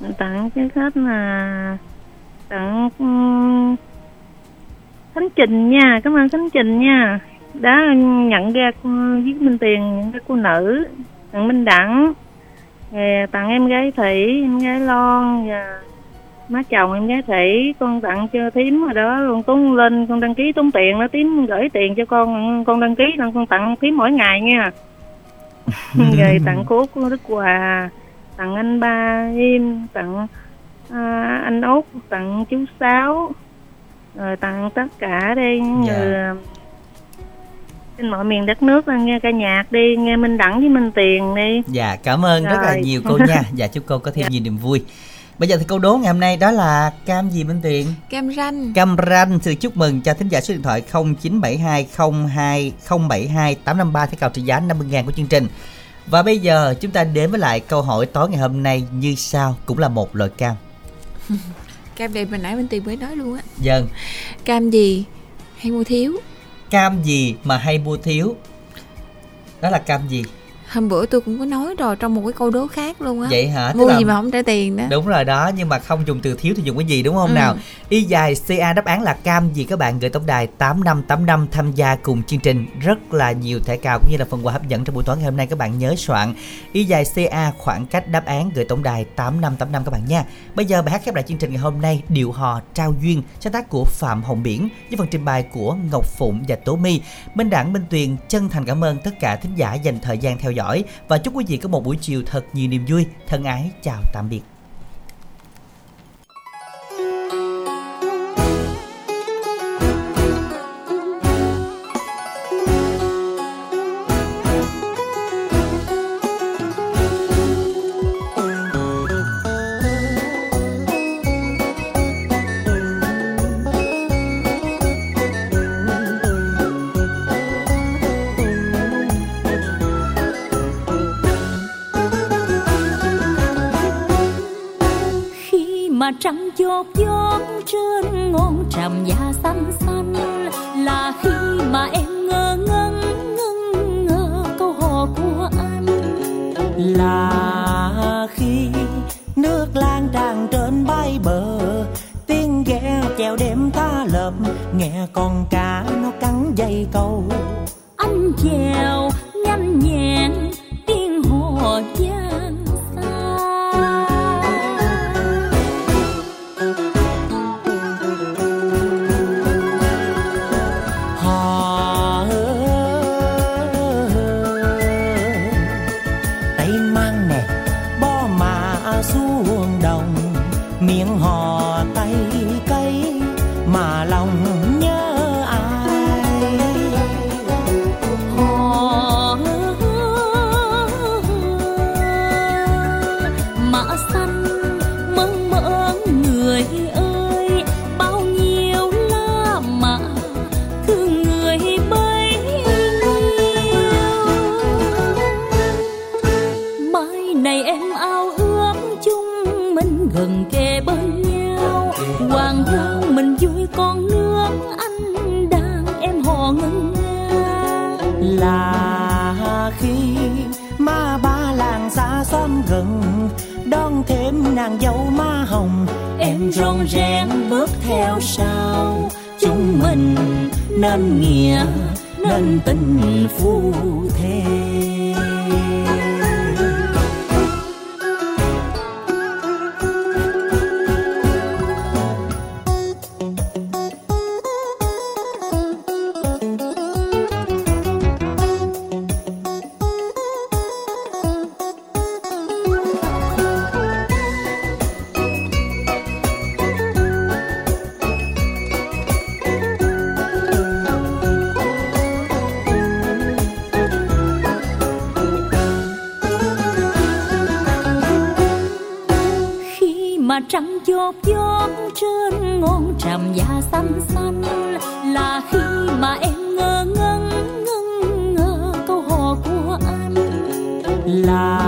Mình tặng cái khách là tặng um, Khánh Trình nha, cảm ơn Khánh Trình nha. Đã nhận ra viết Minh Tiền những cái cô nữ, tặng Minh Đẳng, rồi tặng em gái Thủy, em gái Lon và má chồng em gái Thủy, con tặng cho thím rồi đó, con Tuấn Linh, con đăng ký tốn tiền đó, thím gửi tiền cho con, con đăng ký là con tặng thím mỗi ngày nha. *laughs* rồi tặng cô Út Đức Hòa, tặng anh ba im, tặng à, anh út tặng chú sáu. Rồi tặng tất cả đi những Dạ. Trên mọi miền đất nước nghe ca nhạc đi nghe minh đẳng với minh tiền đi Dạ, cảm ơn rất là Rồi. nhiều cô nha. *laughs* Dạ chúc cô có thêm nhiều niềm vui. Bây giờ thì câu đố ngày hôm nay đó là cam gì Minh Tiền? Cam ranh. Cam ranh được chúc mừng cho thính giả số điện thoại 0972 02 072 853 theo cào trị giá 50.000 của chương trình. Và bây giờ chúng ta đến với lại câu hỏi tối ngày hôm nay như sau, cũng là một loại cam. *laughs* Cam này mình nãy bên tiền mới nói luôn á. Dân, Cam gì hay mua thiếu? Cam gì mà hay mua thiếu? Đó là cam gì? Hôm bữa tôi cũng có nói rồi trong một cái câu đố khác luôn á. Vậy hả? Tức Mua là- gì mà không trả tiền đó. Đúng rồi đó, nhưng mà không dùng từ thiếu thì dùng cái gì đúng không Ừ. nào? Y dài CA đáp án là cam gì các bạn gửi tổng đài 8585 tham gia cùng chương trình rất là nhiều thẻ cào cũng như là phần quà hấp dẫn trong buổi tối ngày hôm nay các bạn nhớ soạn Y dài CA khoảng cách đáp án gửi tổng đài 8585 các bạn nha. Bây giờ bài hát khép lại chương trình ngày hôm nay Điệu hò trao duyên sáng tác của Phạm Hồng Biển với phần trình bày của Ngọc Phụng và Tố My. Minh Đẳng Minh Tuyền chân thành cảm ơn tất cả thính giả dành thời gian theo dõi và chúc quý vị có một buổi chiều thật nhiều niềm vui. Thân ái, chào tạm biệt. Trăng chốt gió trên ngọn tràm da xanh xanh là khi mà em ngơ ngẩn ngẩn ngơ câu hò của anh. Là